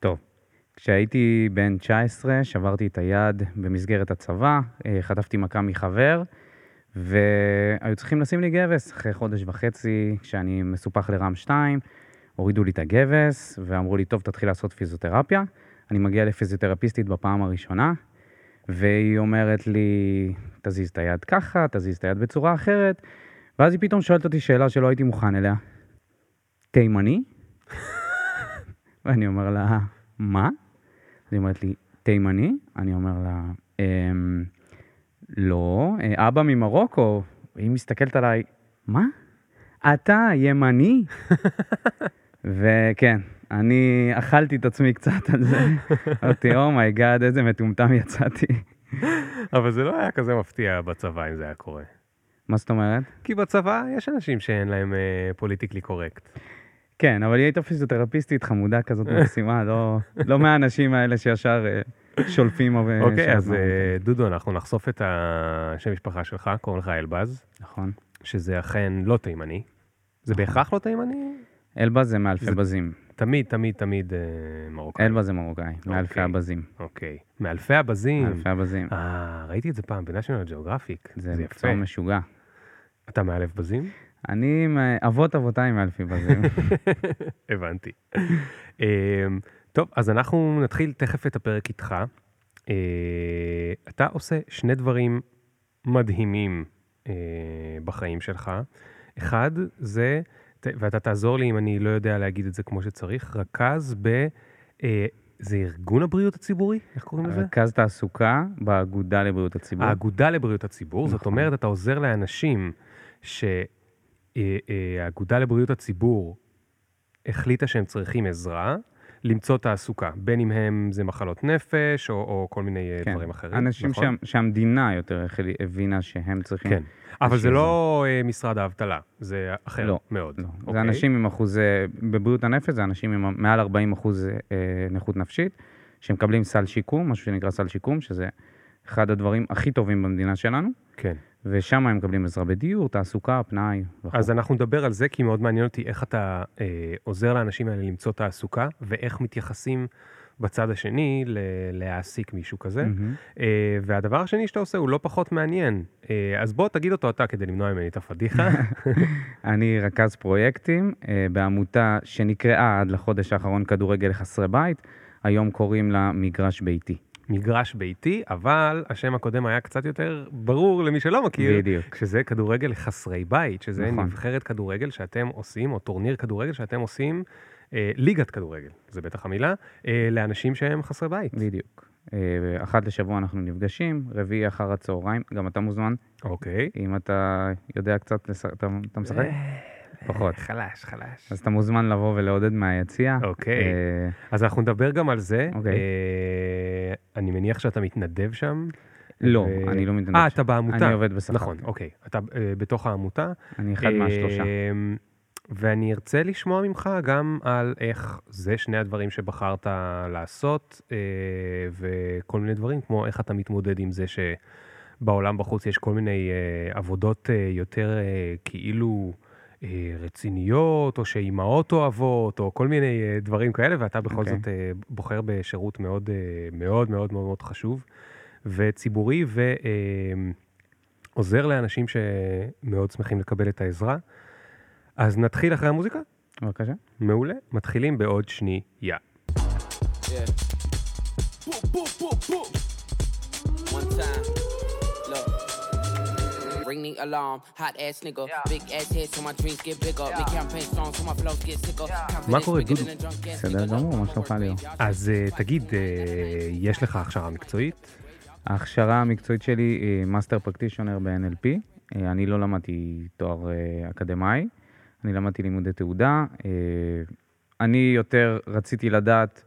טוב, כשהייתי בן 19, שברתי את היד במסגרת הצבא, אה, חטפתי מכה מחבר, והיו צריכים לשים לי גבס אחרי חודש וחצי, כשאני מסופח לרם 2, הורידו לי את הגבס, ואמרו לי, טוב, תתחיל לעשות פיזיותרפיה. אני מגיע לפיזיותרפיסטית בפעם הראשונה, והיא אומרת לי, תזיז את היד ככה, תזיז את היד בצורה אחרת, ואז היא פתאום שואלת אותי שאלה שלא הייתי מוכן אליה. תימני? ואני אומר לה, מה? אז היא אומרת לי, תימני? אני אומר לה, אמ, לא, אה, אבא ממרוקו. והיא מסתכלת עליי, מה? אתה ימני? וכן, אני אכלתי את עצמי קצת על זה. אמרתי, oh my god, איזה מטומטם יצאתי. אבל זה לא היה כזה מפתיע בצבא אם זה היה קורה. מה זאת אומרת? כי בצבא יש אנשים שאין להם politically correct. כן, אבל היא הייתה פיזיותרפיסטית חמודה כזאת מקסימה, לא, לא מהאנשים האלה שישר אה, שולפים. או- אוקיי, אז שעזבו. אה, דודו, אנחנו נחשוף את השם משפחה שלך, קוראים לך אלבז, נכון. שזה אכן לא תימני. זה בהכרח לא תימני? אלבז זה מאלפי זה- בזים. תמיד, תמיד, תמיד אה, מרוקאי. אלבז זה מרוקאי, מאלפי אוקיי. הבזים. אוקיי. מאלפי הבזים. מאלפי הבזים. אה, ראיתי את זה פעם בנשיונל ג'אוגרפיק. זה זה מקצוע. משוגע. אתה מאלף בזים? אני, עם, אה, אבות אבותיי מאלפי בזים. הבנתי. אמ, טוב, אז אנחנו נתחיל תכף את הפרק איתך. אה, אתה עושה שני דברים מדהימים אה, בחיים שלך. אחד זה, ואתה תעזור לי אם אני לא יודע להגיד את זה כמו שצריך, רכז ב... אה, זה ארגון הבריאות הציבורי? איך קוראים לזה? רכז תעסוקה באגודה לבריאות הציבור. האגודה לבריאות הציבור, זאת נכון. אומרת, אתה עוזר לאנשים שהאגודה לבריאות הציבור החליטה שהם צריכים עזרה, למצוא תעסוקה, בין אם הם זה מחלות נפש או, או כל מיני אה, כן. דברים אחרים. אנשים נכון? שה, שהמדינה יותר הבינה שהם צריכים... כן, אבל זה לא אה, משרד האבטלה, זה אחר לא, מאוד. לא. אוקיי? זה אנשים עם אחוזי... בבריאות הנפש זה אנשים עם מעל 40 אחוז אה, נכות נפשית, שמקבלים סל שיקום, משהו שנקרא סל שיקום, שזה אחד הדברים הכי טובים במדינה שלנו, כן. ושם הם מקבלים עזרה בדיור, תעסוקה, פנאי וכו'. אז אנחנו נדבר על זה, כי מאוד מעניין אותי איך אתה אה, עוזר לאנשים האלה למצוא תעסוקה, ואיך מתייחסים בצד השני ל- להעסיק מישהו כזה. מהמם. אה, והדבר השני שאתה עושה הוא לא פחות מעניין. אה, אז בוא תגיד אותו אתה כדי למנוע ממני את הפדיחה. אני רכז פרויקטים אה, בעמותה שנקראה עד לחודש האחרון כדורגל לחסרי בית, היום קוראים לה מגרש ביתי. מגרש ביתי, אבל השם הקודם היה קצת יותר ברור למי שלא מכיר. בדיוק. שזה כדורגל לחסרי בית, שזה נכון. נבחרת כדורגל שאתם עושים, או טורניר כדורגל שאתם עושים, אה, ליגת כדורגל, זה בטח המילה, אה, לאנשים שהם חסרי בית. בדיוק. אה, אחת לשבוע אנחנו נפגשים, רביעי אחר הצהריים, גם אתה מוזמן, אוקיי. אם אתה יודע קצת. אתה, אתה משחק? פחות. חלש, חלש. אז אתה מוזמן לבוא ולעודד מהיציע. אוקיי. אה, אז אנחנו נדבר גם על זה. אוקיי. אה, אני מניח שאתה מתנדב שם. לא, ו- אני לא מתנדב אה, שם. אתה בעמותה. אני עובד בשכר. נכון, אוקיי. אתה אה, בתוך העמותה. אני אחד מהשלושה. אמ, ואני ארצה לשמוע ממך גם על איך זה שני הדברים שבחרת לעשות, אה, וכל מיני דברים, כמו איך אתה מתמודד עם זה שבעולם בחוץ יש כל מיני אה, עבודות אה, יותר אה, כאילו אה, רציניות, או שאימהות אוהבות, או כל מיני אה, דברים כאלה, ואתה בכל אוקיי. זאת אה, בוחר בשירות מאוד אה, מאוד מאוד מאוד מאוד חשוב וציבורי, ו... אה, עוזר לאנשים שמאוד שמחים לקבל את העזרה. אז נתחיל אחרי המוזיקה? בבקשה. מעולה. מתחילים בעוד שנייה. Yeah. Boop, boop, boop, boop. One time. Ring the alarm, hot ass nigga. Big ass head so my dreams get bigger. Make campaign songs so my flows get sicker. מה קורה, דודו? בסדר. גמור, מה שלומך ליאור? אז uh, תגיד, uh, יש לך הכשרה מקצועית? ההכשרה המקצועית שלי היא master practitioner ב-NLP. אה, אני לא למדתי תואר אה, אקדמאי, אני למדתי לימודי תעודה. אה, אני יותר רציתי לדעת,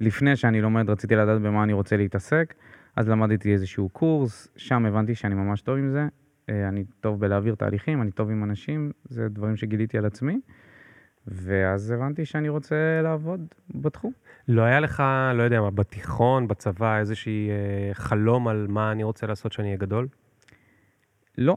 לפני שאני לומד, רציתי לדעת במה אני רוצה להתעסק, אז למדתי איזשהו קורס, שם הבנתי שאני ממש טוב עם זה. אה, אני טוב בלהעביר תהליכים, אני טוב עם אנשים, זה דברים שגיליתי על עצמי. ואז הבנתי שאני רוצה לעבוד בתחום. לא היה לך, לא יודע מה, בתיכון, בצבא, איזושהי uh, חלום על מה אני רוצה לעשות כשאני אהיה גדול? לא,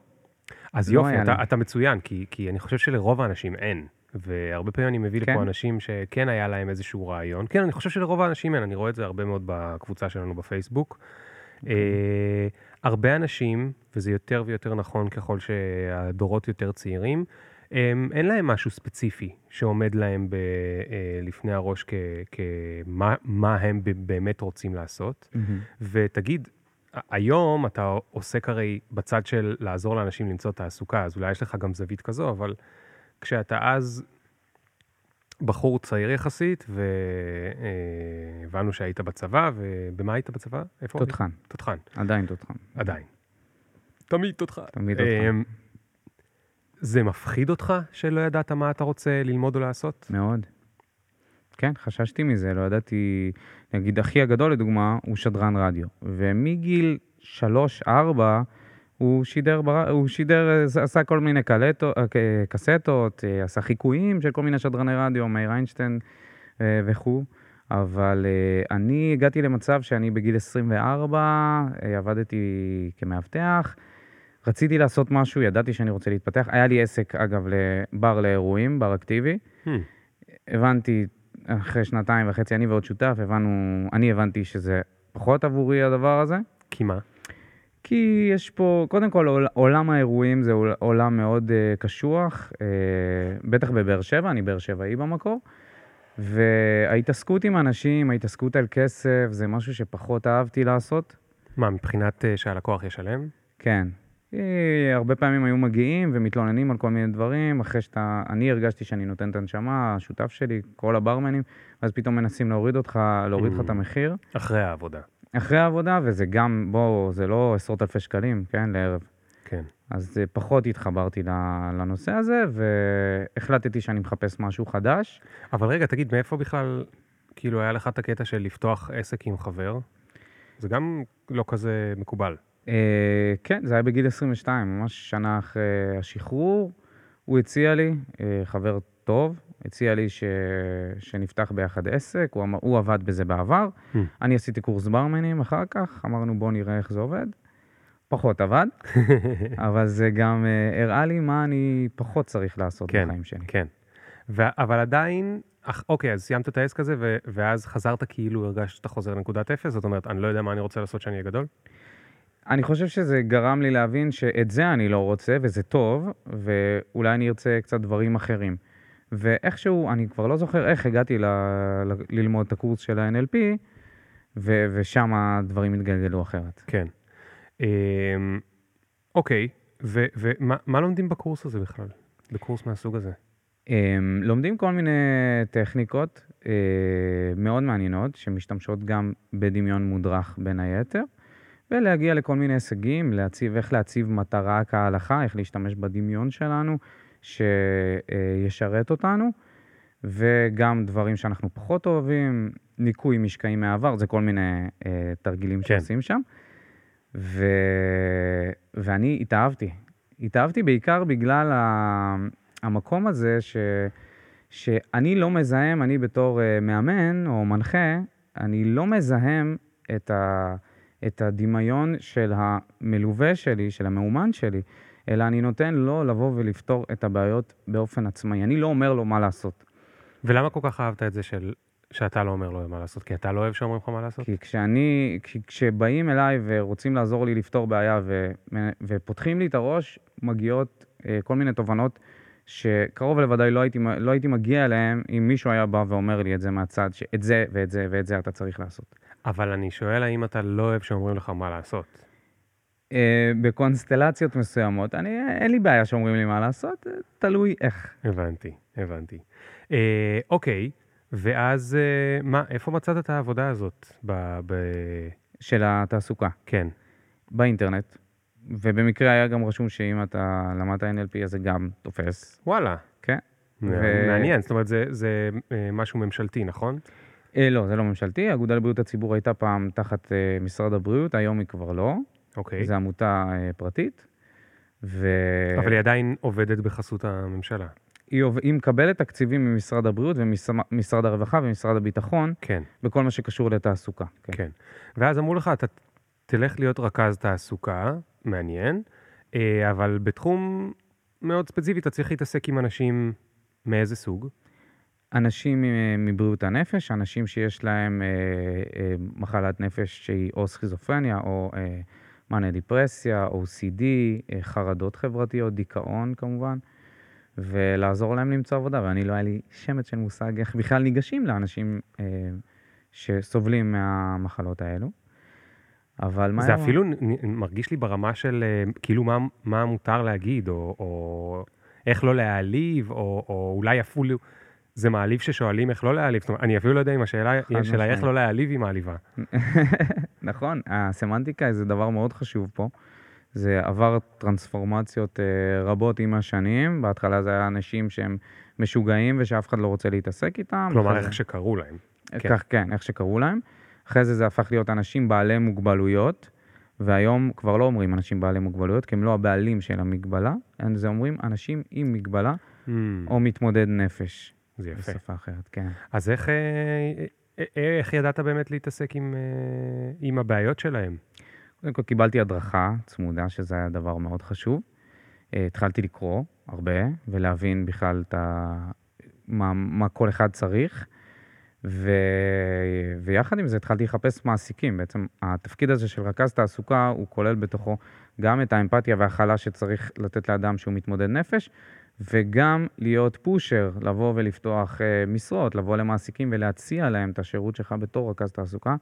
אז לא יופי, אתה, לי. אתה מצוין, כי, כי אני חושב שלרוב האנשים אין. והרבה פעמים אני מביא כן? לפה אנשים שכן היה להם איזשהו רעיון. כן, אני חושב שלרוב האנשים אין, אני רואה את זה הרבה מאוד בקבוצה שלנו בפייסבוק. אוקיי. אה, הרבה אנשים, וזה יותר ויותר נכון ככל שהדורות יותר צעירים, הם, אין להם משהו ספציפי שעומד להם ב, אה, לפני הראש כמה מה הם באמת רוצים לעשות. מהמם. ותגיד, היום אתה עוסק הרי בצד של לעזור לאנשים למצוא תעסוקה, אז אולי יש לך גם זווית כזו, אבל כשאתה אז בחור צעיר יחסית, והבנו שהיית בצבא, ובמה היית בצבא? איפה? תותחן, תותחן, עדיין תותחן. עדיין. תמיד תותחן. תמיד תותחן. אמ, זה מפחיד אותך שלא ידעת מה אתה רוצה ללמוד או לעשות? מאוד. כן, חששתי מזה, לא ידעתי, נגיד אחי הגדול לדוגמה, הוא שדרן רדיו, ומגיל 3-4 הוא שידר, בר... הוא שידר, אה, עשה כל מיני קלטו, אה, קסטות, אה, עשה חיקויים של כל מיני שדרני רדיו, מאיר איינשטיין וכו', אבל אני הגעתי למצב שאני בגיל 24, אה, עבדתי כמאבטח, רציתי לעשות משהו, ידעתי שאני רוצה להתפתח, היה לי עסק, אגב, לבר לאירועים, בר אקטיבי, Hmm, הבנתי, אחרי שנתיים וחצי, אני ועוד שותף, הבנו, אני הבנתי שזה פחות עבורי הדבר הזה, כי מה? כי יש פה, קודם כל, עול- עולם האירועים זה עול- עולם מאוד uh, קשוח, uh, בטח בבאר שבע, אני באר שבעי במקור, וההתעסקות עם אנשים, ההתעסקות על כסף, זה משהו שפחות אהבתי לעשות. מה, מבחינת אה, שהלקוח ישלם? כן. הרבה פעמים היו מגיעים ומתלוננים על כל מיני דברים, אחרי שאתה, אני הרגשתי שאני נותן את הנשמה, השותף שלי, כל הברמנים, ואז פתאום מנסים להוריד אותך, להוריד לך את Mm. המחיר. אחרי העבודה. אחרי העבודה, וזה גם, בוא, זה לא עשרות אלפי שקלים, כן, לערב. כן. אז אה, פחות התחברתי לנושא הזה, והחלטתי שאני מחפש משהו חדש. אבל רגע, תגיד, מאיפה בכלל, כאילו, היה לך את הקטע של לפתוח עסק עם חבר? זה גם לא כזה מקובל. אה, כן, זה היה בגיל 22, ממש שנה אחרי השחרור. הוא הציע לי, אה, חבר טוב, הציע לי ש... שנפתח ביחד עסק, הוא, אמר, הוא עבד בזה בעבר. Hmm. אני עשיתי קורס ברמנים אחר כך, אמרנו בואו נראה איך זה עובד. פחות עבד, אבל זה גם אה, הראה לי מה אני פחות צריך לעשות כן, בחיים שלי. כן. ו- אבל עדיין, אך, אוקיי, אז סיימת את העסק הזה, ו- ואז חזרת כאילו הרגשת שאתה חוזר לנקודת אפס? זאת אומרת, אני לא יודע מה אני רוצה לעשות כשאני אהיה גדול? אני חושב שזה גרם לי להבין שאת זה אני לא רוצה, וזה טוב, ואולי אני ארצה קצת דברים אחרים. ואיכשהו, אני כבר לא זוכר איך הגעתי ל- ל- ללמוד את הקורס של ה-NLP, ו- ושם הדברים התגלגלו אחרת. כן. אמ, אוקיי, ומה מה לומדים בקורס הזה בכלל? בקורס מהסוג הזה? הם, לומדים כל מיני טכניקות אה, מאוד מעניינות, שמשתמשות גם בדמיון מודרך בין היתר, ולהגיע לכל מיני הישגים, להציב, איך להציב מטרה כהלכה, איך להשתמש בדמיון שלנו, שישרת אותנו, וגם דברים שאנחנו פחות אוהבים, ניקוי משקעים מהעבר, זה כל מיני אה, תרגילים כן. שעושים שם. ו... ואני התאהבתי. התאהבתי בעיקר בגלל ה... המקום הזה ש... שאני לא מזהם, אני בתור uh, מאמן או מנחה, אני לא מזהם את, ה... את הדמיון של המלווה שלי, של המאומן שלי, אלא אני נותן לו לבוא ולפתור את הבעיות באופן עצמאי. אני לא אומר לו מה לעשות. ולמה כל כך אהבת את זה של... שאתה לא אומר לו מה לעשות? כי אתה לא אוהב שאומרים לך מה לעשות? כי כשאני, כשבאים אליי ורוצים לעזור לי לפתור בעיה ו, ופותחים לי את הראש, מגיעות אה, כל מיני תובנות שקרוב לוודאי לא הייתי, לא הייתי מגיע אליהן אם מישהו היה בא ואומר לי את זה מהצד, שאת זה ואת זה ואת זה אתה צריך לעשות. אבל אני שואל האם אתה לא אוהב שאומרים לך מה לעשות. אה, בקונסטלציות מסוימות, אני, אין לי בעיה שאומרים לי מה לעשות, אה, תלוי איך. הבנתי, הבנתי. אה, אוקיי, ואז אה, מה, איפה מצאת את העבודה הזאת? ב... ב... של התעסוקה, כן. באינטרנט. ובמקרה היה גם רשום שאם אתה למדת NLP אז זה גם תופס. וואלה. כן. ו- מעניין, זאת אומרת, זה, זה אה, משהו ממשלתי, נכון? אה, לא, זה לא ממשלתי. האגודה לבריאות הציבור הייתה פעם תחת אה, משרד הבריאות, היום היא כבר לא. אוקיי. זו עמותה אה, פרטית. ו... אבל היא עדיין עובדת בחסות הממשלה. היא, עוב... היא מקבלת תקציבים ממשרד הבריאות ומשרד הרווחה ומשרד הביטחון כן, בכל מה שקשור לתעסוקה. כן. כן. ואז אמרו לך, אתה תלך להיות רכז תעסוקה, מעניין, אה, אבל בתחום מאוד ספציפי אתה צריך להתעסק עם אנשים מאיזה סוג? אנשים אה, מבריאות הנפש, אנשים שיש להם אה, אה, מחלת נפש שהיא או סכיזופרניה או אה, מאניה דיפרסיה, OCD, אה, חרדות חברתיות, דיכאון כמובן, ולעזור להם למצוא עבודה. ואני לא היה לי שמץ של מושג איך בכלל ניגשים לאנשים אה, שסובלים מהמחלות האלו. אבל מה... זה היה- אפילו מרגיש לי ברמה של אה, כאילו מה, מה מותר להגיד, או, או איך לא להעליב, או, או אולי אפילו זה מעליב ששואלים איך לא להעליב. זאת אומרת, אני אפילו לא יודע אם השאלה של איך. לא להעליב היא מעליבה. נכון, הסמנטיקה זה דבר מאוד חשוב פה. זה עבר טרנספורמציות אה, רבות עם השנים. בהתחלה זה היה אנשים שהם משוגעים ושאף אחד לא רוצה להתעסק איתם. כלומר, איך שקראו להם. כן. כך, כן, איך שקראו להם. אחרי זה זה הפך להיות אנשים בעלי מוגבלויות, והיום כבר לא אומרים אנשים בעלי מוגבלויות, כי הם לא הבעלים של המגבלה, אלא זה אומרים אנשים עם מגבלה Mm, או מתמודד נפש, זה יפה. בשפה אחרת, כן. אז איך, אה, אה, אה, איך ידעת באמת להתעסק עם, עם הבעיות שלהם? קודם כל קיבלתי הדרכה צמודה, שזה היה דבר מאוד חשוב. התחלתי לקרוא הרבה, ולהבין בכלל את ה... מה, מה כל אחד צריך. ו... ויחד עם זה התחלתי לחפש מעסיקים. בעצם התפקיד הזה של רכז תעסוקה, הוא כולל בתוכו גם את האמפתיה וההכלה שצריך לתת לאדם שהוא מתמודד נפש, וגם להיות פושר, לבוא ולפתוח אה, משרות, לבוא למעסיקים ולהציע להם את השירות שלך בתור רכז תעסוקה,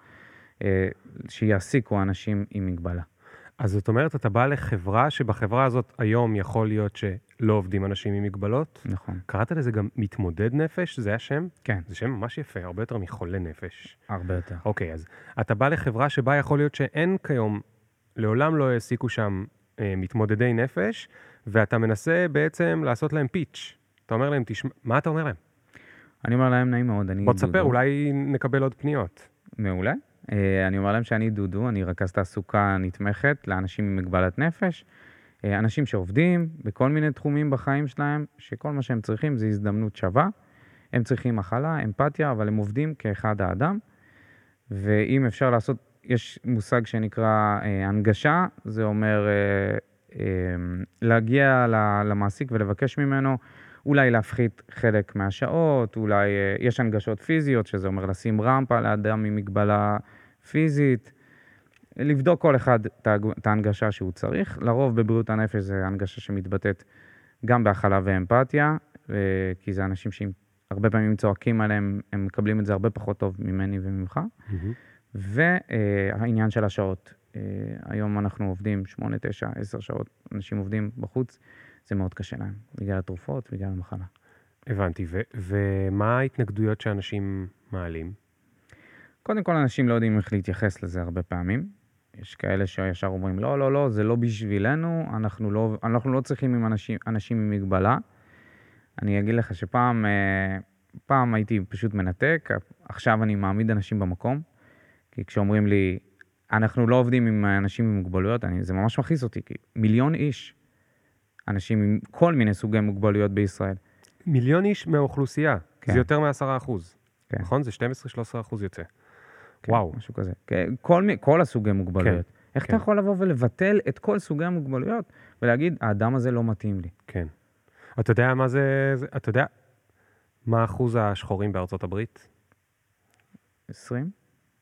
אה, שיעסיקו אנשים עם מגבלה. אז זאת אומרת, אתה בא לחברה שבחברה הזאת היום יכול להיות שלא עובדים אנשים עם מגבלות. נכון. קראת לזה גם מתמודד נפש? זה השם? כן, זה שם ממש יפה, הרבה יותר מחולה נפש. הרבה יותר. אוקיי, אז אתה בא לחברה שבה יכול להיות שאין כיום, לעולם לא העסיקו שם אה, מתמודדי נפש, ואתה מנסה בעצם לעשות להם פיץ'. אתה אומר להם, תשמע, מה אתה אומר להם? אני אומר להם, נעים מאוד, אני בוא תספר. אולי נקבל עוד פניות. מעולה. אה, אני אומר להם שאני דודו, אני רכז תעסוקה נתמכת לאנשים עם מגבלת נפש. אה, אנשים שעובדים בכל מיני תחומים בחיים שלהם, שכל מה שהם צריכים זה הזדמנות שווה. הם צריכים הכלה, אמפתיה, אבל הם עובדים כאחד האדם. ואם אפשר לעשות, יש מושג שנקרא אה, הנגשה, זה אומר אה, להגיע ל- למעסיק ולבקש ממנו אולי להפחית חלק מהשעות, אולי אה, יש הנגשות פיזיות, שזה אומר לשים רמפה לאדם עם מגבלה פיזית, לבדוק כל אחד את ההנגשה שהוא צריך. לרוב בבריאות הנפש זה הנגשה שמתבטאת גם בהכלה ואמפתיה, אה, כי זה אנשים שהרבה פעמים צועקים עליהם, הם מקבלים את זה הרבה פחות טוב ממני וממך. והעניין של השעות. אה, היום אנחנו עובדים 8, 9, 10 שעות, אנשים עובדים בחוץ, זה מאוד קשה להם, בגלל התרופות, בגלל המחלה. הבנתי, ו- ומה ההתנגדויות שאנשים מעלים? קודם כל, אנשים לא יודעים איך להתייחס לזה הרבה פעמים. יש כאלה שישר אומרים, לא, לא, לא, זה לא בשבילנו, אנחנו לא, אנחנו לא צריכים עם אנשים, אנשים עם מגבלה. אני אגיד לך שפעם אה, פעם הייתי פשוט מנתק, עכשיו אני מעמיד אנשים במקום, כי כשאומרים לי, אנחנו לא עובדים עם אנשים עם מוגבלויות, אני, זה ממש מכעיס אותי, כי מיליון איש, אנשים עם כל מיני סוגי מוגבלויות בישראל. מיליון איש מהאוכלוסייה, כן. זה יותר מ-10 אחוז, כן. נכון? זה 12-13 אחוז יוצא. כן, וואו. משהו כזה. כן, כל, כל הסוגי מוגבלויות. כן, איך כן. אתה יכול לבוא ולבטל את כל סוגי המוגבלויות ולהגיד, האדם הזה לא מתאים לי? כן. אתה יודע מה זה, זה- אתה יודע מה אחוז השחורים בארצות הברית? 20?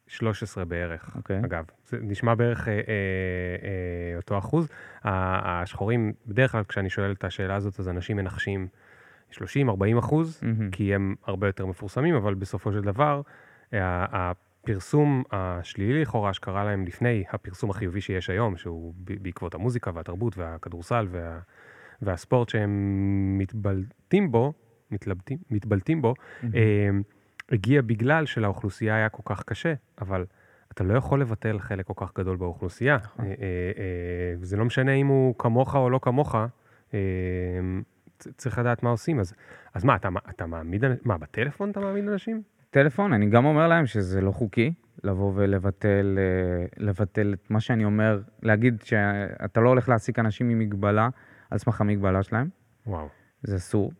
13 בערך, אוקיי. אגב. זה נשמע בערך אה, אה, אה, אותו אחוז. השחורים, בדרך כלל כשאני שואל את השאלה הזאת, אז אנשים מנחשים 30-40 אחוז, מהמם. כי הם הרבה יותר מפורסמים, אבל בסופו של דבר, ה- הפרסום השלילי לכאורה שקרה להם לפני הפרסום החיובי שיש היום, שהוא בעקבות המוזיקה והתרבות והכדורסל וה, והספורט שהם מתבלטים בו, מתלבטים, מתבלטים בו, אה, הגיע בגלל שלאוכלוסייה היה כל כך קשה, אבל אתה לא יכול לבטל חלק כל כך גדול באוכלוסייה. נכון. אה, אה, אה, זה לא משנה אם הוא כמוך או לא כמוך, צריך לדעת מה עושים. אז, אז מה, אתה, אתה מעמיד, מה, בטלפון אתה מעמיד אנשים? טלפון, אני גם אומר להם שזה לא חוקי לבוא ולבטל לבטל את מה שאני אומר, להגיד שאתה לא הולך להעסיק אנשים עם מגבלה על סמך המגבלה שלהם, וואו. זה אסור.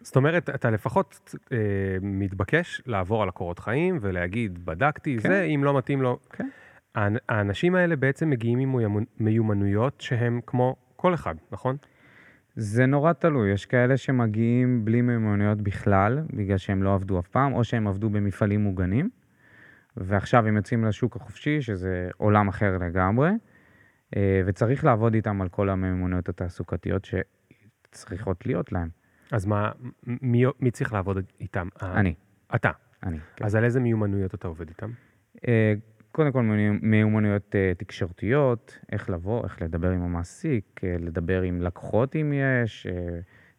זאת אומרת, אתה לפחות אה, מתבקש לעבור על הקורות חיים ולהגיד, בדקתי, כן. זה, אם לא מתאים לו. כן. האנ- האנשים האלה בעצם מגיעים עם מיומנ- מיומנויות שהם כמו כל אחד, נכון? זה נורא תלוי, יש כאלה שמגיעים בלי מיומנויות בכלל, בגלל שהם לא עבדו אף פעם, או שהם עבדו במפעלים מוגנים, ועכשיו הם יוצאים לשוק החופשי, שזה עולם אחר לגמרי, אה, וצריך לעבוד איתם על כל המיומנויות התעסוקתיות שצריכות להיות להם. אז מה, מי, מי צריך לעבוד איתם? אני, אתה. אני. כן. אז על איזה מיומנויות אתה עובד איתם? אה, קודם כל מיומנויות- אה, תקשורתיות, איך לבוא, איך לדבר עם המעסיק, אה, לדבר עם לקוחות אם יש,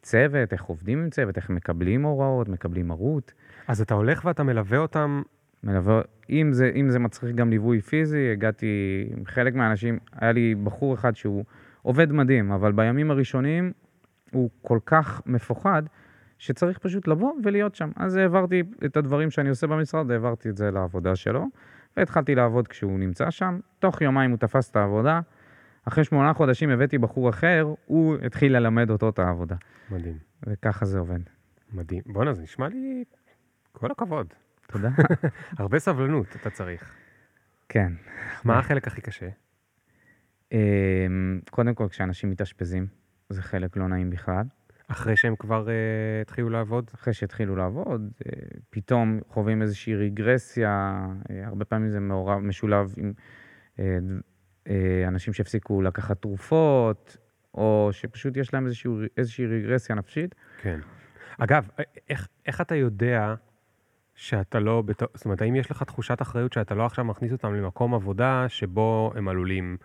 צוות, איך עובדים עם צוות, איך מקבלים הוראות, מקבלים מרות. אז אתה הולך ואתה מלווה אותם, מלווה, אם זה, אם זה מצריך גם ליווי פיזי, הגעתי עם חלק מהאנשים, היה לי בחור אחד שהוא עובד מדהים, אבל בימים הראשונים הוא כל כך מפוחד, שצריך פשוט לבוא ולהיות שם. אז העברתי את הדברים שאני עושה במשרד, העברתי את זה לעבודה שלו, והתחלתי לעבוד כשהוא נמצא שם. תוך יומיים הוא תפס את העבודה. אחרי שמונה חודשים הבאתי בחור אחר, הוא התחיל ללמד אותו את העבודה. מדהים, וככה זה עובד. מדהים. בואנה, זה נשמע לי... כל הכבוד. תודה. הרבה סבלנות אתה צריך. כן. מה החלק הכי קשה? אמ, קודם כל, כשאנשים מתאשפזים, זה חלק לא נעים בכלל. אחרי שהם כבר אה, התחילו לעבוד? אחרי שהתחילו לעבוד, אה, פתאום חווים איזושהי רגרסיה, אה, הרבה פעמים זה מעורב, משולב עם ד- אה, אנשים שהפסיקו לקחת תרופות, או שפשוט יש להם איזושהי, איזושהי רגרסיה נפשית. כן. אגב, איך, איך אתה יודע שאתה לא, בת... זאת אומרת, האם יש לך תחושת אחריות שאתה לא עכשיו מכניס אותם למקום עבודה שבו הם עלולים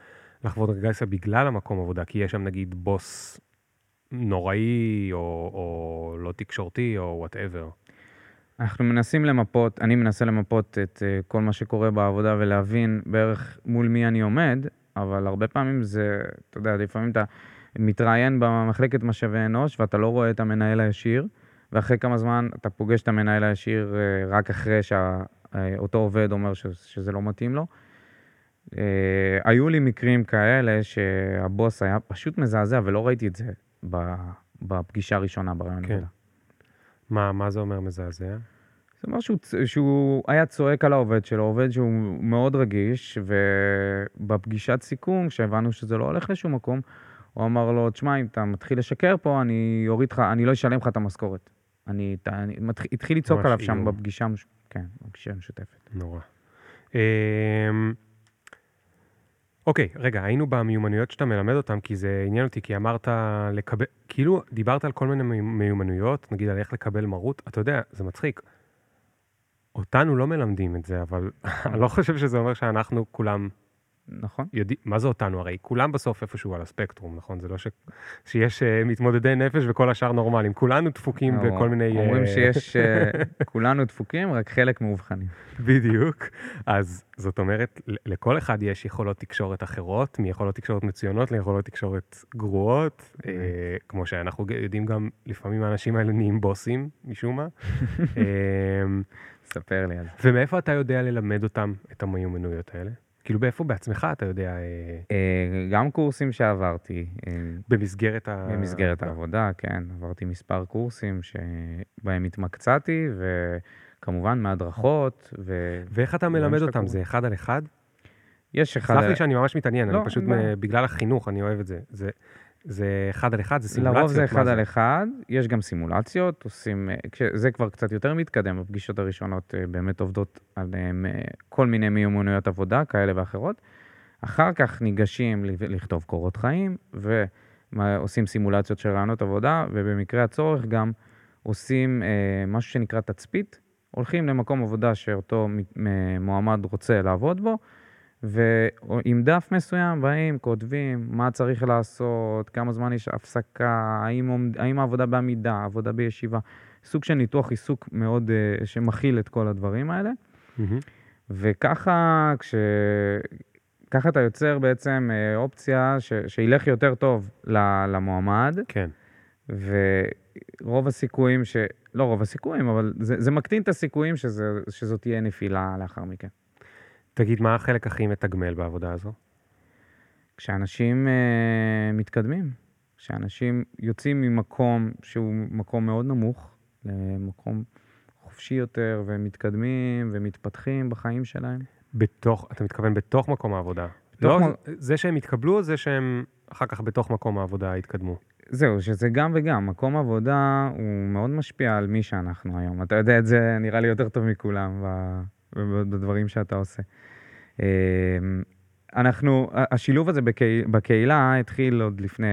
לחוות רגרסיה בגלל המקום עבודה, כי יש שם נגיד בוס נוראי, או, או לא תקשורתי, או whatever. אנחנו מנסים למפות, אני מנסה למפות את אה, כל מה שקורה בעבודה ולהבין בערך מול מי אני עומד, אבל הרבה פעמים זה, אתה יודע, לפעמים אתה מתראיין במחלקת משאבי אנוש ואתה לא רואה את המנהל הישיר, ואחרי כמה זמן אתה פוגש את המנהל הישיר אה, רק אחרי שאותו עובד אומר שזה לא מתאים לו. אה, היו לי מקרים כאלה שהבוס היה פשוט מזעזע ולא ראיתי את זה ב- בפגישה הראשונה ברעיון כן. עבודה. מה, מה זה אומר מזעזע? זה אומר שהוא, שהוא היה צועק על העובד שלו, עובד שהוא מאוד רגיש, ובפגישת סיכום, כשהבנו שזה לא הולך לשום מקום, הוא אמר לו, תשמע, אם אתה מתחיל לשקר פה, אני אוריד לך, אני לא אשלם לך את המשכורת. אני, ת- אני מתחיל, התחיל לצעוק עליו שם. בפגישה, כן, בפגישה המשותפת. נורא. אוקיי, רגע, היינו במיומנויות שאתה מלמד אותם, כי זה עניין אותי, כי אמרת לקבל, כאילו דיברת על כל מיני מי- מיומנויות, נגיד על איך לקבל מרות, אתה יודע, זה מצחיק. אותנו לא מלמדים את זה, אבל אני לא חושב שזה אומר שאנחנו כולם נכון? יודעים, מה זה אותנו? הרי כולם בסוף איפשהו על הספקטרום, נכון? זה לא ש... שיש אה, מתמודדי נפש וכל השאר נורמלים, כולנו דפוקים בכל מיני... אומרים אה, שיש, אה, כולנו דפוקים, רק חלק מאובחנים. בדיוק. אז זאת אומרת, לכל אחד יש יכולות תקשורת אחרות, מיכולות תקשורת מצוינות ליכולות תקשורת גרועות, אה, כמו שאנחנו יודעים גם, לפעמים האנשים האלה נהיים בוסים, משום מה. אה, ספר לי על זה. ומאיפה אתה יודע ללמד אותם את המיומנויות האלה? כאילו, באיפה בעצמך אתה יודע, אה, אה, גם קורסים שעברתי, אה, במסגרת ה... במסגרת העבודה, כן. עברתי מספר קורסים שבהם התמקצעתי, וכמובן מהדרכות, ו... ואיך אתה מלמד אותם? זה אחד על אחד? יש אחד... סלח לי שאני ממש מתעניין, לא, אני פשוט, בעיה. מ- בגלל החינוך, אני אוהב את זה. זה- זה אחד על אחד, זה סימולציות? לרוב זה אחד על אחד, יש גם סימולציות, עושים, אה, זה כבר קצת יותר מתקדם, הפגישות הראשונות אה, באמת עובדות על אה, כל מיני מיומנויות עבודה כאלה ואחרות. אחר כך ניגשים לכתוב קורות חיים, ועושים סימולציות של רעיונות עבודה, ובמקרה הצורך גם עושים משהו שנקרא תצפית, הולכים למקום עבודה שאותו מועמד רוצה לעבוד בו, ועם דף מסוים באים, כותבים מה צריך לעשות, כמה זמן יש הפסקה, האם, עומד- האם העבודה בעמידה, עבודה בישיבה, סוג של ניתוח עיסוק מאוד, uh, שמכיל את כל הדברים האלה. מהמם. וככה, כש... ככה אתה יוצר בעצם אה, אופציה ש... שילך יותר טוב למועמד, כן. ורוב הסיכויים ש... לא רוב הסיכויים, אבל זה, זה מקטין את הסיכויים שזה, שזאת תהיה נפילה לאחר מכן. תגיד, מה החלק הכי מתגמל בעבודה הזו? כשאנשים אה, מתקדמים, כשאנשים יוצאים ממקום שהוא מקום מאוד נמוך למקום חופשי יותר, ומתקדמים ומתפתחים בחיים שלהם. בתוך, אתה מתכוון בתוך מקום העבודה. בתוך לא מ- זה שהם התקבלו, זה שהם אחר כך בתוך מקום העבודה התקדמו. זהו, שזה גם וגם. מקום עבודה הוא מאוד משפיע על מי שאנחנו היום. אתה יודע את זה נראה לי יותר טוב מכולם בדברים שאתה עושה. אה, אנחנו, השילוב הזה בקהיל, בקהילה התחיל עוד לפני,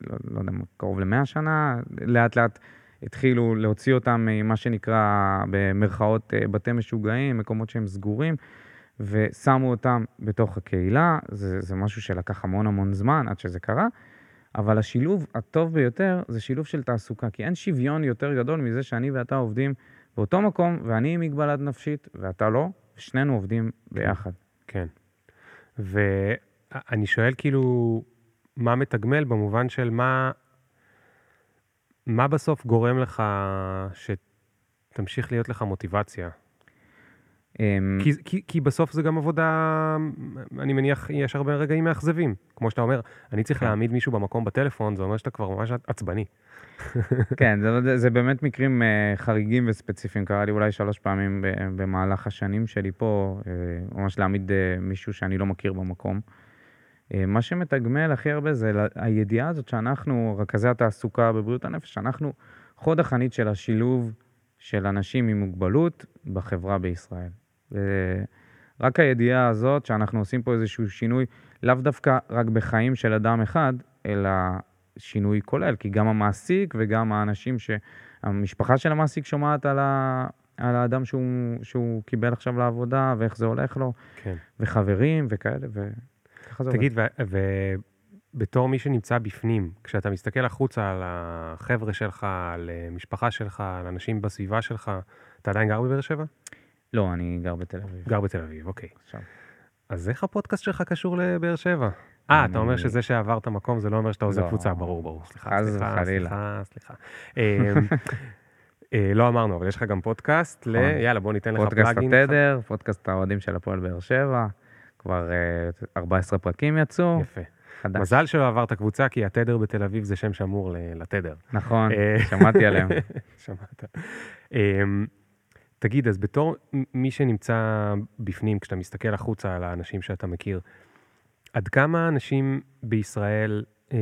לא, לא יודע, קרוב למאה שנה, לאט לאט התחילו להוציא אותם ממה שנקרא במרכאות אה, בתי משוגעים, מקומות שהם סגורים, ושמו אותם בתוך הקהילה. זה, זה משהו שלקח המון המון זמן עד שזה קרה, אבל השילוב הטוב ביותר זה שילוב של תעסוקה, כי אין שוויון יותר גדול מזה שאני ואתה עובדים באותו מקום, ואני עם מגבלת נפשית ואתה לא, ושנינו עובדים ביחד. כן. ואני שואל כאילו, מה מתגמל במובן של מה, מה בסוף גורם לך שתמשיך להיות לך מוטיבציה? אמ, כי, כי, כי בסוף זה גם עבודה, אני מניח, יש הרבה רגעים מאכזבים. כמו שאתה אומר, אני צריך כן. להעמיד מישהו במקום בטלפון, זה אומר שאתה כבר ממש עצבני. כן, זה, זה, באמת מקרים uh, חריגים וספציפיים. קרה לי אולי שלוש פעמים במהלך השנים שלי פה, uh, ממש להעמיד uh, מישהו שאני לא מכיר במקום. Uh, מה שמתגמל הכי הרבה זה הידיעה הזאת שאנחנו, רכזי התעסוקה בבריאות הנפש, אנחנו חוד החנית של השילוב של אנשים עם מוגבלות בחברה בישראל. ורק הידיעה הזאת שאנחנו עושים פה איזשהו שינוי, לאו דווקא רק בחיים של אדם אחד, אלא שינוי כולל, כי גם המעסיק וגם האנשים שהמשפחה של המעסיק שומעת על, ה, על האדם שהוא, שהוא קיבל עכשיו לעבודה ואיך זה הולך לו, כן. וחברים וכאלה, וככה זה עובד. תגיד, ובתור מי שנמצא בפנים, כשאתה מסתכל החוצה על החבר'ה שלך, על אה, משפחה שלך, על אנשים בסביבה שלך, אתה עדיין גר בבאר שבע? לא, אני גר בתל אביב. גר בתל אביב, אוקיי. עכשיו. אז איך הפודקאסט שלך קשור לבאר שבע? אה, אתה אומר אני- שזה שעברת מקום זה לא אומר שאתה עוזב לא. קבוצה, ברור, ברור. סליחה, סליחה. סליחה, סליחה. אמ, אה, לא אמרנו, אבל יש לך גם פודקאסט ל... נכון. יאללה, בוא ניתן לך פודקאסט פלאגין. התדר, פודקאסט האוהדים של הפועל באר שבע, כבר אה, 14 פרקים יצאו, יפה. חדש. מזל שלא עברת קבוצה, כי התדר בתל אביב זה שם שמור ל- לתדר. נכון, אה, שמעתי עליהם. שמעת. תגיד, אז בתור מי שנמצא בפנים, כשאתה מסתכל החוצה על האנשים שאתה מכיר, עד כמה אנשים בישראל אמ,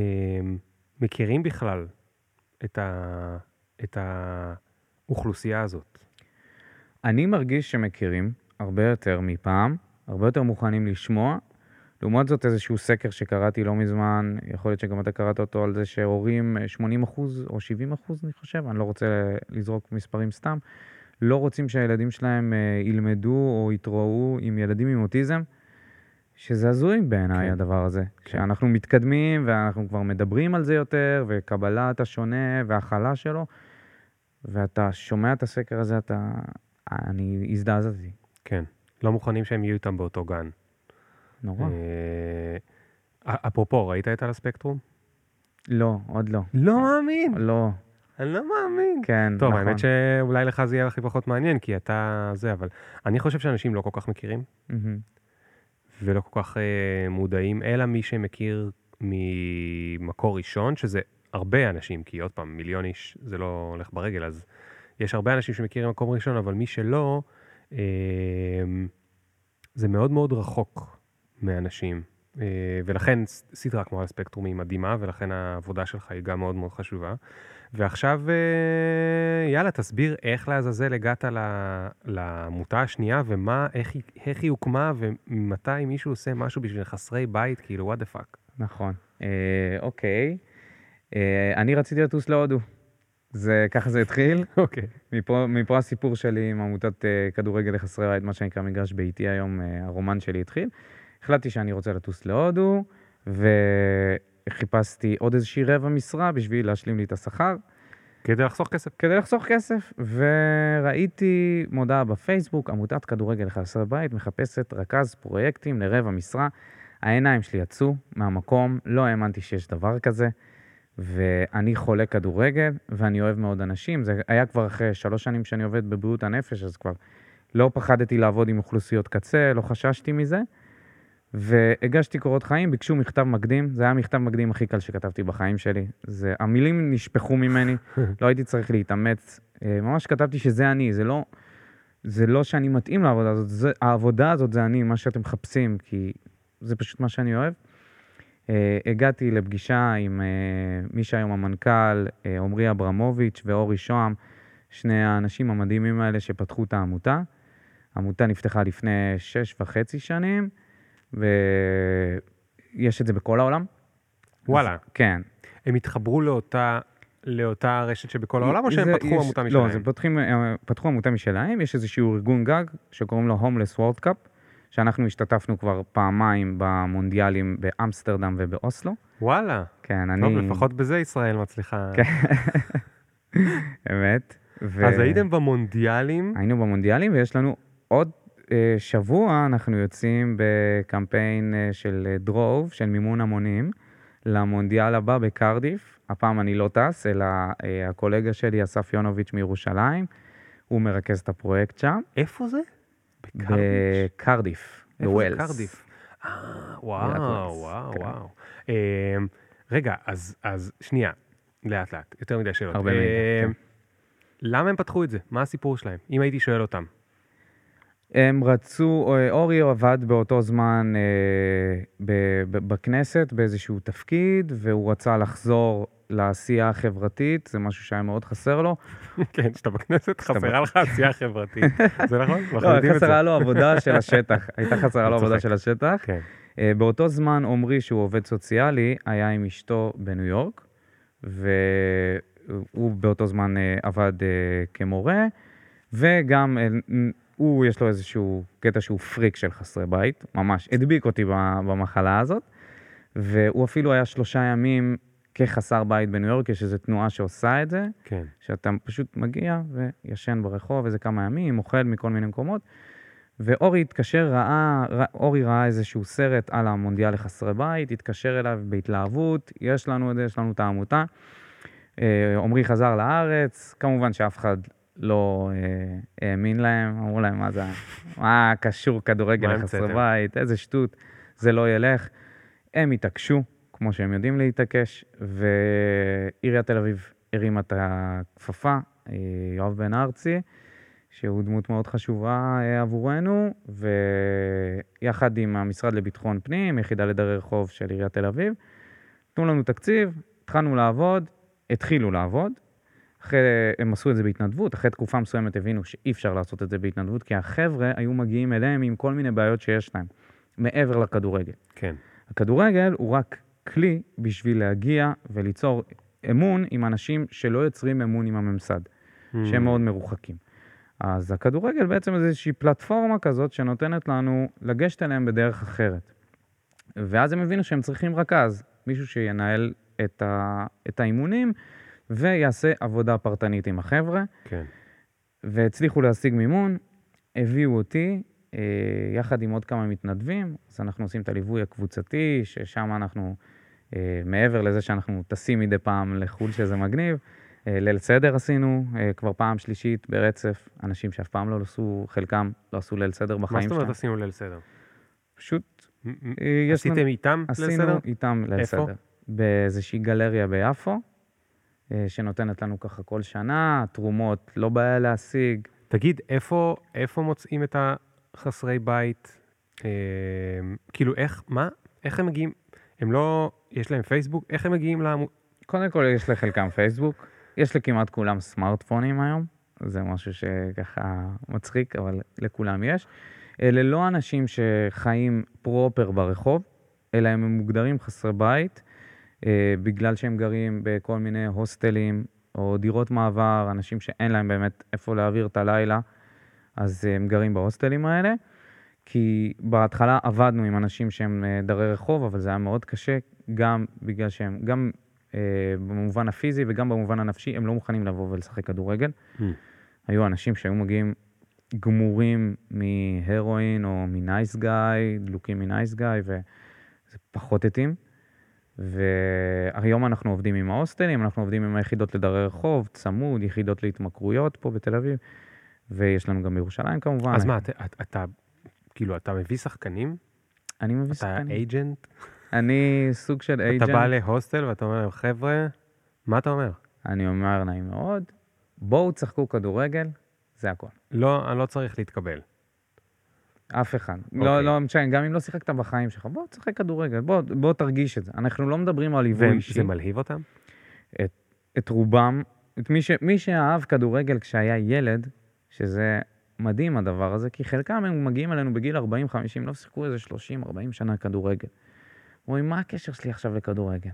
מכירים בכלל את, ה, את האוכלוסייה הזאת? אני מרגיש שמכירים הרבה יותר מפעם, הרבה יותר מוכנים לשמוע. לעומת זאת, איזשהו סקר שקראתי לא מזמן, יכול להיות שגם אתה קראת אותו על זה שהורים, אה, 80 אחוז או 70 אחוז, אני חושב, אני לא רוצה לזרוק מספרים סתם, לא רוצים שהילדים שלהם אה, ילמדו או יתראו עם ילדים עם אוטיזם, שזה הזוי בעיניי כן. הדבר הזה. כשאנחנו מתקדמים ואנחנו כבר מדברים על זה יותר, וקבלת השונה והכלה שלו, ואתה שומע את הסקר הזה, אתה... אני הזדעזעתי. כן. לא מוכנים שהם יהיו איתם באותו גן. נורא. אה, אפרופו, ראית את על הספקטרום? לא, עוד לא. לא מאמין. לא, אני לא מאמין. כן, טוב, נכון. האמת שאולי לך זה יהיה הכי פחות מעניין, כי אתה זה, אבל אני חושב שאנשים לא כל כך מכירים, מהמם. ולא כל כך אה, מודעים, אלא מי שמכיר ממקור ראשון, שזה הרבה אנשים, כי עוד פעם, מיליון איש זה לא הולך ברגל, אז יש הרבה אנשים שמכירים ממקום ראשון, אבל מי שלא, אה, זה מאוד מאוד רחוק מאנשים. אה, ולכן סדרה כמו על הספקטרום היא מדהימה, ולכן העבודה שלך היא גם מאוד מאוד חשובה. ועכשיו, אה, יאללה, תסביר איך לעזאזל הגעת ל- לעמותה השנייה, ומה, איך איך היא הוקמה, ומתי מישהו עושה משהו בשביל חסרי בית, כאילו, what the fuck. נכון. אה, אוקיי. אה, אני רציתי לטוס להודו. זה, ככה זה התחיל. אוקיי. מפה, מפה הסיפור שלי עם עמותת אה, כדורגל לחסרי בית, מה שנקרא מגרש ביתי היום, אה, הרומן שלי התחיל. החלטתי שאני רוצה לטוס להודו, וחיפשתי עוד איזושהי רבע משרה בשביל להשלים לי את השכר. כדי לחסוך כסף. כדי לחסוך כסף, וראיתי מודעה בפייסבוק, עמותת כדורגל לחסרי בית מחפשת רכז פרויקטים לרבע משרה. העיניים שלי יצאו מהמקום, לא האמנתי שיש דבר כזה, ואני חולה כדורגל, ואני אוהב מאוד אנשים. זה היה כבר אחרי שלוש שנים שאני עובד בבריאות הנפש, אז כבר לא פחדתי לעבוד עם אוכלוסיות קצה, לא חששתי מזה. והגשתי קורות חיים, ביקשו מכתב מקדים, זה היה המכתב מקדים הכי קל שכתבתי בחיים שלי. זה, המילים נשפכו ממני, לא הייתי צריך להתאמץ. אה, ממש כתבתי שזה אני, זה לא, זה לא שאני מתאים לעבודה הזאת, זה, העבודה הזאת זה אני, מה שאתם מחפשים, כי זה פשוט מה שאני אוהב. אה, הגעתי לפגישה עם אה, מי שהיום המנכ"ל, עמרי אברמוביץ' ואורי שוהם, שני האנשים המדהימים האלה שפתחו את העמותה. העמותה נפתחה לפני שש וחצי שנים, ויש את זה בכל העולם. וואלה. אז, כן. הם התחברו לאותה, לאותה רשת שבכל העולם, או שהם זה- פתחו יש- עמותה משלהם? לא, זה פותחים, אה, פתחו עמותה משלהם, יש איזשהו ארגון גג שקוראים לו הומלס וורלד קאפ, שאנחנו השתתפנו כבר פעמיים במונדיאלים באמסטרדם ובאוסלו. וואלה. כן, אני... טוב, לפחות בזה ישראל מצליחה. כן. אמת. ו- אז הייתם במונדיאלים, היינו במונדיאלים, ויש לנו עוד שבוע, אנחנו יוצאים בקמפיין אה, של אה, דרוב, של מימון המונים, למונדיאל הבא בקרדיף. הפעם אני לא טס, אלא אה, הקולגה שלי, אסף יונוביץ' מירושלים, הוא מרכז את הפרויקט שם. איפה זה? בקרדיף? בקרדיף, איפה זה בווילס. קרדיף? אה, וואו, וואו, כן. וואו. אמ, רגע, אז, שנייה, לאט לאט, יותר מדי שאלות. הרבה מידע, אמ, כן. למה הם פתחו את זה? מה הסיפור שלהם? אם הייתי שואל אותם. הם רצו, אה, אורי עבד באותו זמן אה, ב- ב- בכנסת באיזשהו תפקיד, והוא רצה לחזור לעשייה החברתית, זה משהו שהיה מאוד חסר לו. כן, כשאתה בכנסת חסרה לך עשייה חברתית. זה נכון? לא. חסרה לו עבודה של השטח, הייתה חסרה לו עבודה. של השטח. כן. אה, באותו זמן עמרי, שהוא עובד סוציאלי, היה עם אשתו בניו יורק, והוא באותו זמן אה, עבד אה, כמורה, וגם אה, הוא, יש לו איזשהו קטע שהוא פריק של חסרי בית, ממש הדביק אותי במחלה הזאת, והוא אפילו היה שלושה ימים כחסר בית בניו יורק, יש איזו תנועה שעושה את זה, כן. שאתה פשוט מגיע וישן ברחוב איזה כמה ימים, אוכל מכל מיני מקומות. ואורי התקשר, ראה, רא- אורי ראה איזשהו סרט על המונדיאל לחסרי בית, התקשר אליו בהתלהבות, יש לנו את זה, יש לנו את העמותה. אה, עמרי חזר לארץ, כמובן שאף אחד לא אה, האמין להם, אמרו להם, מה זה, מה קשור כדורגל לחסרי המצאתם?" בית, איזה שטות, זה לא ילך. הם התעקשו, כמו שהם יודעים להתעקש, ועיריית תל אביב הרימה את הכפפה, אה, יואב בן ארצי, שהוא דמות מאוד חשובה אה, עבורנו, ויחד עם המשרד לביטחון פנים, יחידה לדרי רחוב של עיריית תל אביב, נתנו לנו תקציב, התחלנו לעבוד, התחילו לעבוד. אחרי, הם עשו את זה בהתנדבות, אחרי תקופה מסוימת הבינו שאי אפשר לעשות את זה בהתנדבות, כי החבר'ה היו מגיעים אליהם עם כל מיני בעיות שיש להם, מעבר לכדורגל. כן. הכדורגל הוא רק כלי בשביל להגיע וליצור אמון עם אנשים שלא יוצרים אמון עם הממסד, שהם Mm. מאוד מרוחקים. אז הכדורגל בעצם זה איזושהי פלטפורמה כזאת שנותנת לנו לגשת אליהם בדרך אחרת. ואז הם הבינו שהם צריכים רכז, מישהו שינהל את, ה, את האימונים ויעשה עבודה פרטנית עם החבר'ה. כן. והצליחו להשיג מימון, הביאו אותי אה, יחד עם עוד כמה מתנדבים, אז אנחנו עושים את הליווי הקבוצתי, ששם אנחנו, אה, מעבר לזה שאנחנו טסים מדי פעם לחו"ל, שזה מגניב, אה, ליל סדר עשינו, אה, כבר פעם שלישית ברצף, אנשים שאף פעם לא עשו, חלקם לא עשו ליל סדר מה בחיים זאת שלהם. אומרת עשינו ליל סדר? פשוט אה. עשיתם איתם ליל עשינו סדר? איתם ליל איפה? סדר. באיזושהי גלריה ביפו, שנותנת לנו ככה כל שנה, תרומות לא בעיה להשיג. תגיד, איפה, איפה מוצאים את החסרי בית? אה, כאילו, איך, מה? איך הם מגיעים? הם לא, יש להם פייסבוק? איך הם מגיעים לעמוד? קודם כל, יש לחלקם פייסבוק, יש לכמעט כולם סמארטפונים היום, זה משהו שככה מצחיק, אבל לכולם יש. אלה לא אנשים שחיים פרופר ברחוב, אלא הם מוגדרים חסרי בית, אה, בגלל שהם גרים בכל מיני הוסטלים או דירות מעבר, אנשים שאין להם באמת איפה להעביר את הלילה, אז הם גרים בהוסטלים האלה. כי בהתחלה עבדנו עם אנשים שהם אה, דרי רחוב, אבל זה היה מאוד קשה, גם בגלל שהם, גם אה, במובן הפיזי וגם במובן הנפשי, הם לא מוכנים לבוא ולשחק כדורגל. Hmm. היו אנשים שהיו מגיעים גמורים מהרואין או מנייס גאי, דלוקים מנייס גאי, וזה פחות התאים. והיום אנחנו עובדים עם ההוסטלים, אנחנו עובדים עם היחידות לדרי רחוב, צמוד, יחידות להתמכרויות פה בתל אביב, ויש לנו גם בירושלים כמובן. אז מה, אתה, אתה- אתה, כאילו, אתה מביא שחקנים? אני מביא אתה שחקנים. אייג'נט? אני סוג של אתה אייג'נט. בא להוסטל ואתה אומר להם, חבר'ה, מה אתה אומר? אני אומר נעים מאוד, בואו תשחקו כדורגל, זה הכל. לא, אני לא צריך להתקבל. אף אחד. אוקיי. לא, לא משנה, גם אם לא שיחקת בחיים שלך, בוא תשחק כדורגל, בוא, בוא תרגיש את זה. אנחנו לא מדברים על ליווי אישי. וזה מלהיב אותם? את רובם, את מי, ש, מי שאהב כדורגל כשהיה ילד, שזה מדהים הדבר הזה, כי חלקם הם מגיעים אלינו בגיל 40-50, לא שיחקו איזה 30-40 שנה כדורגל. אומרים, מה הקשר שלי עכשיו לכדורגל?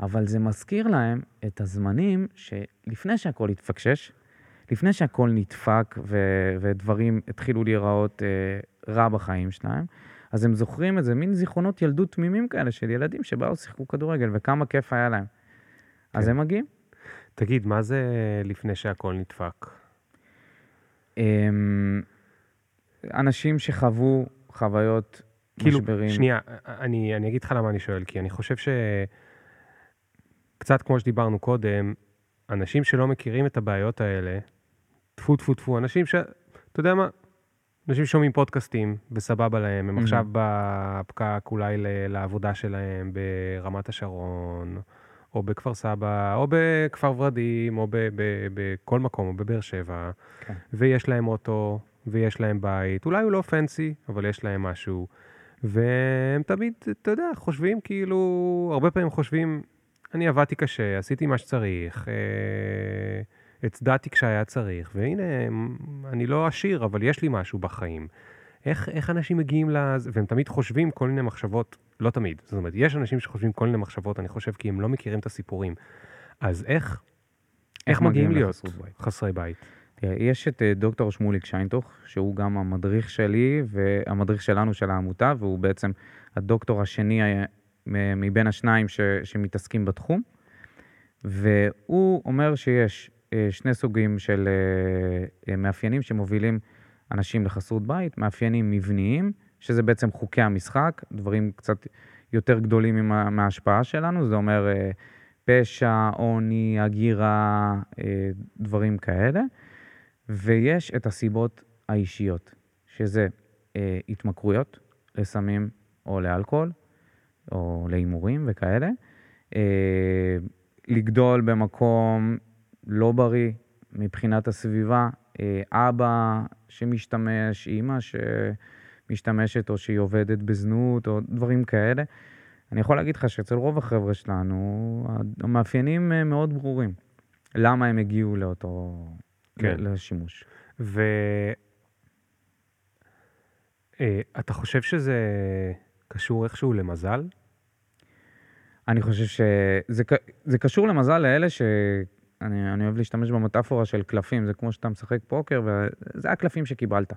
אבל זה מזכיר להם את הזמנים שלפני שהכל התפקשש, לפני שהכל נדפק ו- ודברים התחילו להיראות אה, רע בחיים שלהם, אז הם זוכרים את זה, מין זיכרונות ילדות תמימים כאלה של ילדים שבאו שיחקו כדורגל וכמה כיף היה להם. אז כן. הם מגיעים. תגיד, מה זה לפני שהכל נדפק? אמ, אנשים שחוו חוויות, כאילו, משברים. שנייה, אני, אני אגיד לך למה אני שואל, כי אני חושב ש... קצת כמו שדיברנו קודם, אנשים שלא מכירים את הבעיות האלה, טפו טפו טפו, אנשים ש... אתה יודע מה? אנשים שומעים פודקאסטים וסבבה להם, הם Mhm. עכשיו בפקק אולי לעבודה שלהם ברמת השרון, או בכפר סבא, או בכפר ורדים, או בכל מקום, או בבאר שבע, כן. ויש להם אוטו, ויש להם בית, אולי הוא לא פנסי, אבל יש להם משהו. והם תמיד, אתה יודע, חושבים כאילו, הרבה פעמים חושבים, אני עבדתי קשה, עשיתי מה שצריך, אה, הצדעתי כשהיה צריך, והנה, אני לא עשיר, אבל יש לי משהו בחיים. איך, איך אנשים מגיעים לזה, והם תמיד חושבים כל מיני מחשבות, לא תמיד, זאת אומרת, יש אנשים שחושבים כל מיני מחשבות, אני חושב, כי הם לא מכירים את הסיפורים. אז איך, איך מגיעים להיות לחסרות בית? חסרי בית? תראה, יש את אה, דוקטור שמוליק שיינטוך, שהוא גם המדריך שלי והמדריך שלנו של העמותה, והוא בעצם הדוקטור השני אה, מבין השניים ש, שמתעסקים בתחום. והוא אומר שיש שני סוגים של אה, אה, מאפיינים שמובילים אנשים לחסרות בית, מאפיינים מבניים, שזה בעצם חוקי המשחק, דברים קצת יותר גדולים מההשפעה שלנו, זה אומר אה, פשע, עוני, הגירה, אה, דברים כאלה. ויש את הסיבות האישיות, שזה אה, התמכרויות לסמים או לאלכוהול, או להימורים וכאלה. אה, לגדול במקום לא בריא מבחינת הסביבה, אה, אבא שמשתמש, אימא שמשתמשת או שהיא עובדת בזנות או דברים כאלה. אני יכול להגיד לך שאצל רוב החבר'ה שלנו, המאפיינים אה, מאוד ברורים. למה הם הגיעו לאותו, כן. לשימוש. ואתה חושב שזה קשור איכשהו למזל? אני חושב שזה זה קשור למזל לאלה ש... אני, אני אוהב להשתמש במטאפורה של קלפים, זה כמו שאתה משחק פוקר, וזה הקלפים שקיבלת.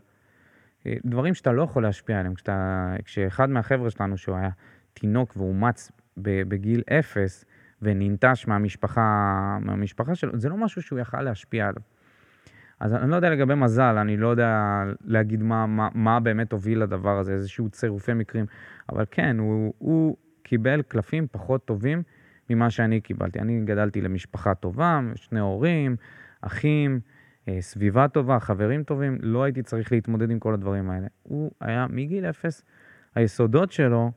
אה, דברים שאתה לא יכול להשפיע עליהם. כשאתה, כשאחד מהחבר'ה שלנו, שהוא היה תינוק ואומץ בגיל אפס, וננטש מהמשפחה, מהמשפחה שלו, זה לא משהו שהוא יכל להשפיע עליו. אז אני לא יודע לגבי מזל, אני לא יודע להגיד מה, מה, מה באמת הוביל לדבר הזה, איזשהו צירופי מקרים, אבל כן, הוא, הוא קיבל קלפים פחות טובים ממה שאני קיבלתי. אני גדלתי למשפחה טובה, שני הורים, אחים, אה, סביבה טובה, חברים טובים, לא הייתי צריך להתמודד עם כל הדברים האלה. הוא היה מגיל אפס, היסודות שלו,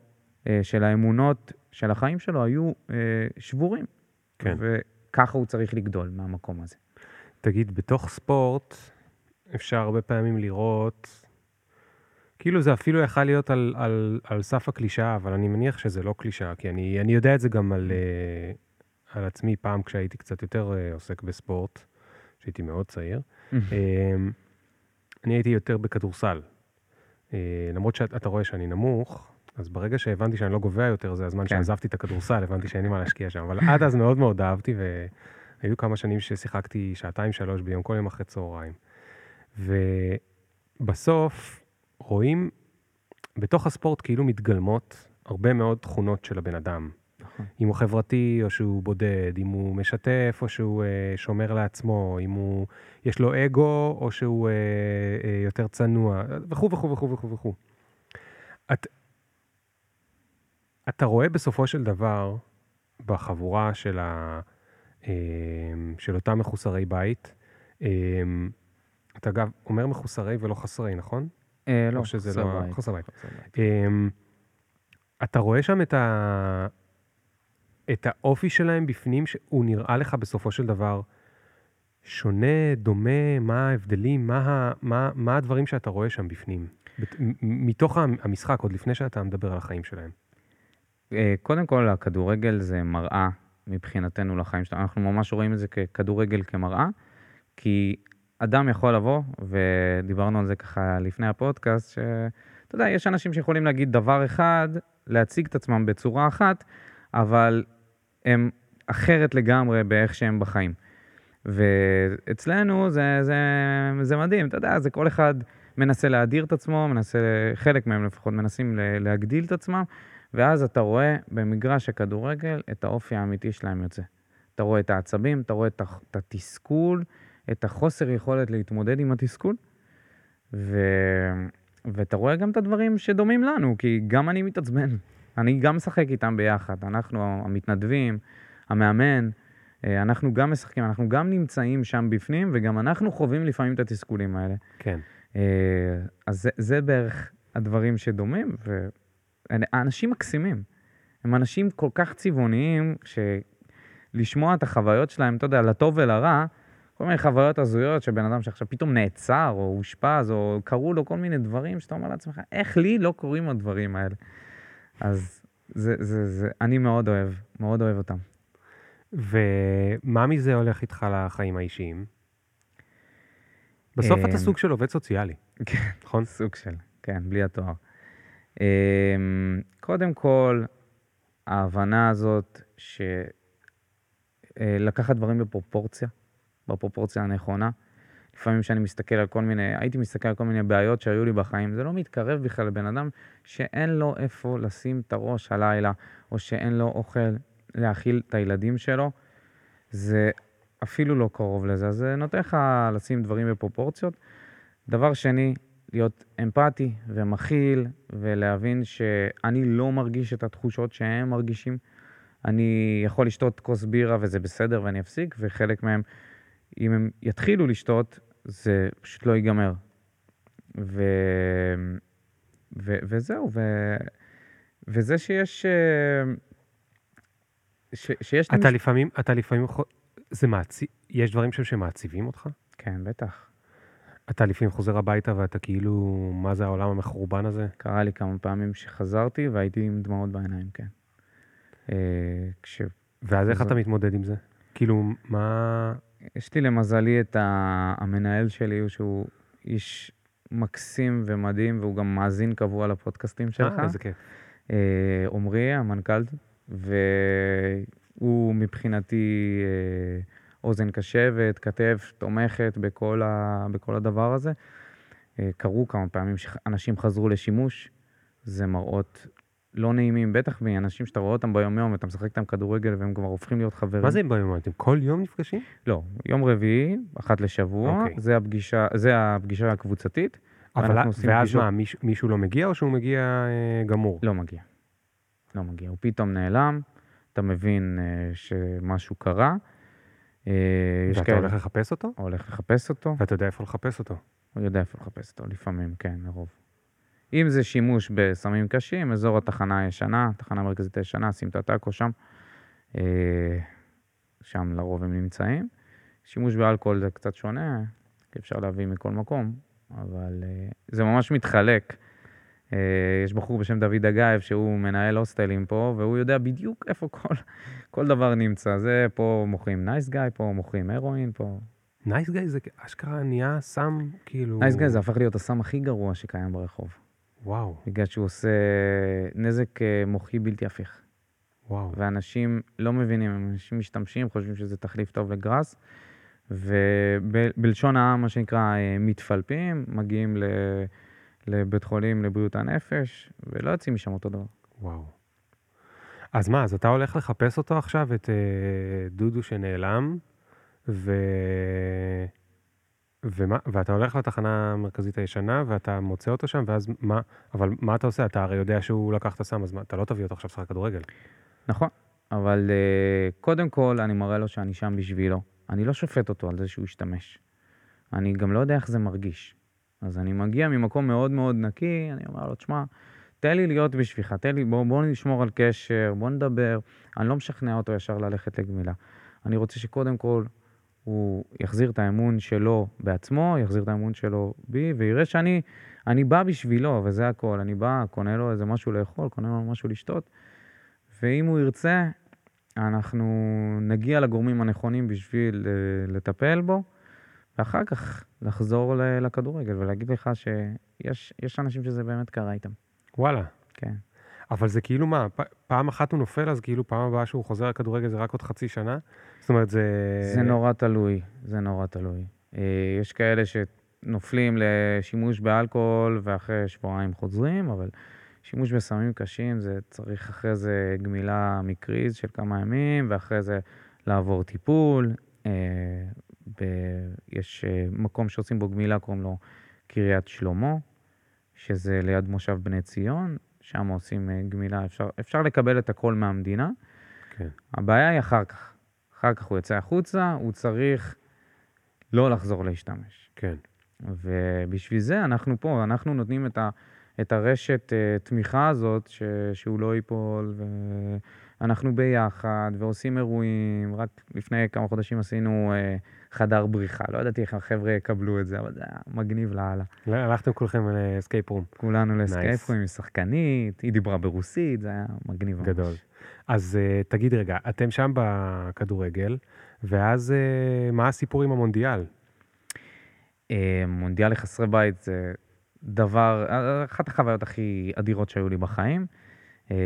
אה, של האמונות, של החיים שלו, היו אה, שבורים. כן. וככה הוא צריך לגדול מהמקום הזה. תגיד, בתוך ספורט אפשר הרבה פעמים לראות, כאילו זה אפילו יכל להיות על, על, על סף הקלישאה, אבל אני מניח שזה לא קלישאה, כי אני, אני יודע את זה גם על, אה, על עצמי פעם כשהייתי קצת יותר אה, עוסק בספורט, כשהייתי מאוד צעיר. אה, אני הייתי יותר בכדורסל. אה, למרות שאתה רואה שאני נמוך, אז ברגע שהבנתי שאני לא גובע יותר, זה הזמן כן. שעזבתי את הכדורסל, הבנתי שאין לי מה להשקיע שם. אבל עד אז מאוד מאוד אהבתי, והיו כמה שנים ששיחקתי שעתיים, שלוש ביום, כל יום אחרי צהריים. ובסוף רואים, בתוך הספורט כאילו מתגלמות הרבה מאוד תכונות של הבן אדם. נכון. אם הוא חברתי או שהוא בודד, אם הוא משתף או שהוא אה, שומר לעצמו, אם הוא, יש לו אגו או שהוא אה, אה, יותר צנוע, וכו' וכו' וכו' וכו' וכו'. את, אתה רואה בסופו של דבר, בחבורה של, ה, אה, של אותם מחוסרי בית, אה, אתה אגב אומר מחוסרי ולא חסרי, נכון? אה, לא, שזה לא- בית. חסר בית. אמ, אתה רואה שם את, ה... את האופי שלהם בפנים, שהוא נראה לך בסופו של דבר שונה, דומה, מה ההבדלים, מה, ה- מה, מה הדברים שאתה רואה שם בפנים? בת- מתוך המשחק, עוד לפני שאתה מדבר על החיים שלהם. אה, קודם כל, הכדורגל זה מראה מבחינתנו לחיים שלנו. אנחנו ממש רואים את זה ככדורגל כמראה, כי אדם יכול לבוא, ודיברנו על זה ככה לפני הפודקאסט, שאתה יודע, יש אנשים שיכולים להגיד דבר אחד, להציג את עצמם בצורה אחת, אבל הם אחרת לגמרי באיך שהם בחיים. ואצלנו זה, זה, זה מדהים, אתה יודע, זה כל אחד מנסה להדיר את עצמו, מנסה, חלק מהם לפחות מנסים להגדיל את עצמם, ואז אתה רואה במגרש הכדורגל את האופי האמיתי שלהם יוצא. אתה רואה את העצבים, אתה רואה את התסכול, את החוסר יכולת להתמודד עם התסכול, ו... ואתה רואה גם את הדברים שדומים לנו, כי גם אני מתעצבן. אני גם משחק איתם ביחד. אנחנו המתנדבים, המאמן, אה, אנחנו גם משחקים, אנחנו גם נמצאים שם בפנים, וגם אנחנו חווים לפעמים את התסכולים האלה. כן. אה, אז זה, זה בערך הדברים שדומים, והאנשים מקסימים. הם אנשים כל כך צבעוניים, שלשמוע את החוויות שלהם, אתה יודע, לטוב ולרע, כל מיני חוויות הזויות של בן אדם שעכשיו פתאום נעצר, או אושפז, או קרו לו כל מיני דברים, שאתה אומר לעצמך, איך לי לא קורים הדברים האלה? אז זה, זה, זה, אני מאוד אוהב, מאוד אוהב אותם. ומה מזה הולך איתך לחיים האישיים? בסוף אתה אמ, סוג של עובד סוציאלי, כן. נכון? סוג של, כן, בלי התואר. אמ, קודם כל, ההבנה הזאת שלקחת דברים בפרופורציה, בפרופורציה הנכונה. לפעמים כשאני מסתכל על כל מיני, הייתי מסתכל על כל מיני בעיות שהיו לי בחיים, זה לא מתקרב בכלל לבן אדם שאין לו איפה לשים את הראש הלילה, או שאין לו אוכל להאכיל את הילדים שלו. זה אפילו לא קרוב לזה, אז זה נותן לך לשים דברים בפרופורציות. דבר שני, להיות אמפתי ומכיל, ולהבין שאני לא מרגיש את התחושות שהם מרגישים. אני יכול לשתות כוס בירה וזה בסדר ואני אפסיק, וחלק מהם, אם הם יתחילו לשתות, זה פשוט לא ייגמר. ו... ו... וזהו, ו... וזה שיש... אה, ש... שיש... אתה למישהו- לפעמים, אתה לפעמים, זה מעציב, יש דברים שם שמעציבים אותך? כן, בטח. אתה לפעמים חוזר הביתה ואתה כאילו, מה זה העולם המחורבן הזה? קרה לי כמה פעמים שחזרתי והייתי עם דמעות בעיניים, כן. אה, כש... ואז איך אתה מתמודד עם זה? כאילו, מה... יש לי למזלי את. המנהל שלי, שהוא איש מקסים ומדהים, והוא גם מאזין קבוע לפודקאסטים שלך. אה, איזה כיף. אה, עמרי, המנכ"ל, והוא מבחינתי אה, אוזן קשבת, כתף תומכת בכל, ה... בכל הדבר הזה. אה, קרו כמה פעמים שאנשים חזרו לשימוש, זה מראות לא נעימים, בטח מאנשים שאתה רואה אותם ביום-יום, ואתה משחק איתם כדורגל והם כבר הופכים להיות חברים. מה זה ביום? אתם כל יום נפגשים? לא, יום רביעי, אחת לשבוע, אוקיי. זה, הפגישה, זה הפגישה הקבוצתית. אבל ואז פגישות- מה, מישהו, מישהו לא מגיע או שהוא מגיע אה, גמור? לא מגיע. לא מגיע. הוא פתאום נעלם, אתה מבין אה, שמשהו קרה. אה, ואתה כאלה- הולך לחפש אותו? הולך לחפש אותו, ואתה יודע איפה לחפש אותו. הוא יודע איפה לחפש אותו, לפעמים, כן, לרוב. אם זה שימוש בסמים קשים, אזור התחנה הישנה, תחנה מרכזית הישנה, שים את הטאקו שם, אה, שם לרוב הם נמצאים. שימוש באלכוהול זה קצת שונה, אפשר להביא מכל מקום, אבל אה, זה ממש מתחלק. אה, יש בחור בשם דוד אגייב, שהוא מנהל הוסטלים פה, והוא יודע בדיוק איפה כל, כל דבר נמצא. זה פה מוכרים נייס גיא, פה מוכרים הרואין, פה... נייס גאי זה אשכרה נהיה סם, כאילו... נייס גיא זה הפך להיות הסם הכי גרוע שקיים ברחוב. וואו, בגלל שהוא עושה נזק אה, מוחי בלתי הפיך. וואו. ואנשים לא מבינים, אנשים משתמשים, חושבים שזה תחליף טוב לגראס, ובלשון העם, מה שנקרא, אה, מתפלפים, מגיעים ל- לבית חולים לבריאות הנפש, ולא יוצאים משם אותו דבר. וואו. אז מה, אז אתה הולך לחפש אותו עכשיו, את אה, דודו שנעלם, ו... ומה, ואתה הולך לתחנה המרכזית הישנה, ואתה מוצא אותו שם, ואז מה, אבל מה אתה עושה? אתה הרי יודע שהוא לקח את הסם, אז מה, אתה לא תביא אותו עכשיו לשחק כדורגל. נכון, אבל אה, קודם כל אני מראה לו שאני שם בשבילו. אני לא שופט אותו על זה שהוא השתמש. אני גם לא יודע איך זה מרגיש. אז אני מגיע ממקום מאוד מאוד נקי, אני אומר לו, תשמע, תן לי להיות בשבילך, תן לי, בוא, בוא נשמור על קשר, בוא נדבר. אני לא משכנע אותו ישר ללכת לגמילה. אני רוצה שקודם כל הוא יחזיר את האמון שלו בעצמו, יחזיר את האמון שלו בי, ויראה שאני אני בא בשבילו, וזה הכל. אני בא, קונה לו איזה משהו לאכול, קונה לו משהו לשתות, ואם הוא ירצה, אנחנו נגיע לגורמים הנכונים בשביל אה, לטפל בו, ואחר כך לחזור לכדורגל ולהגיד לך שיש אנשים שזה באמת קרה איתם. וואלה. כן. אבל זה כאילו מה, פעם אחת הוא נופל, אז כאילו פעם הבאה שהוא חוזר לכדורגל זה רק עוד חצי שנה? זאת אומרת, זה... זה נורא תלוי, זה נורא תלוי. אה, יש כאלה שנופלים לשימוש באלכוהול ואחרי שבועיים חוזרים, אבל שימוש בסמים קשים זה צריך אחרי זה גמילה מקריז של כמה ימים, ואחרי זה לעבור טיפול. אה, ב- יש אה, מקום שעושים בו גמילה, קוראים לו קריית שלמה, שזה ליד מושב בני ציון, שם עושים אה, גמילה, אפשר, אפשר לקבל את הכל מהמדינה. כן. הבעיה היא אחר כך. אחר כך הוא יוצא החוצה, הוא צריך לא לחזור להשתמש. כן. ובשביל זה אנחנו פה, אנחנו נותנים את, ה, את הרשת אה, תמיכה הזאת, ש, שהוא לא ייפול, ואנחנו ביחד, ועושים אירועים. רק לפני כמה חודשים עשינו אה, חדר בריחה. לא ידעתי איך החבר'ה יקבלו את זה, אבל זה היה מגניב לאללה. הלכתם כולכם לאסקייפ רום. כולנו Nice. ל escapeים עם שחקנית, היא דיברה ברוסית, זה היה מגניב ממש. גדול. אז uh, תגיד רגע, אתם שם בכדורגל, ואז uh, מה הסיפור עם המונדיאל? אה, מונדיאל לחסרי בית זה דבר, אה, אחת החוויות הכי אדירות שהיו לי בחיים. אה,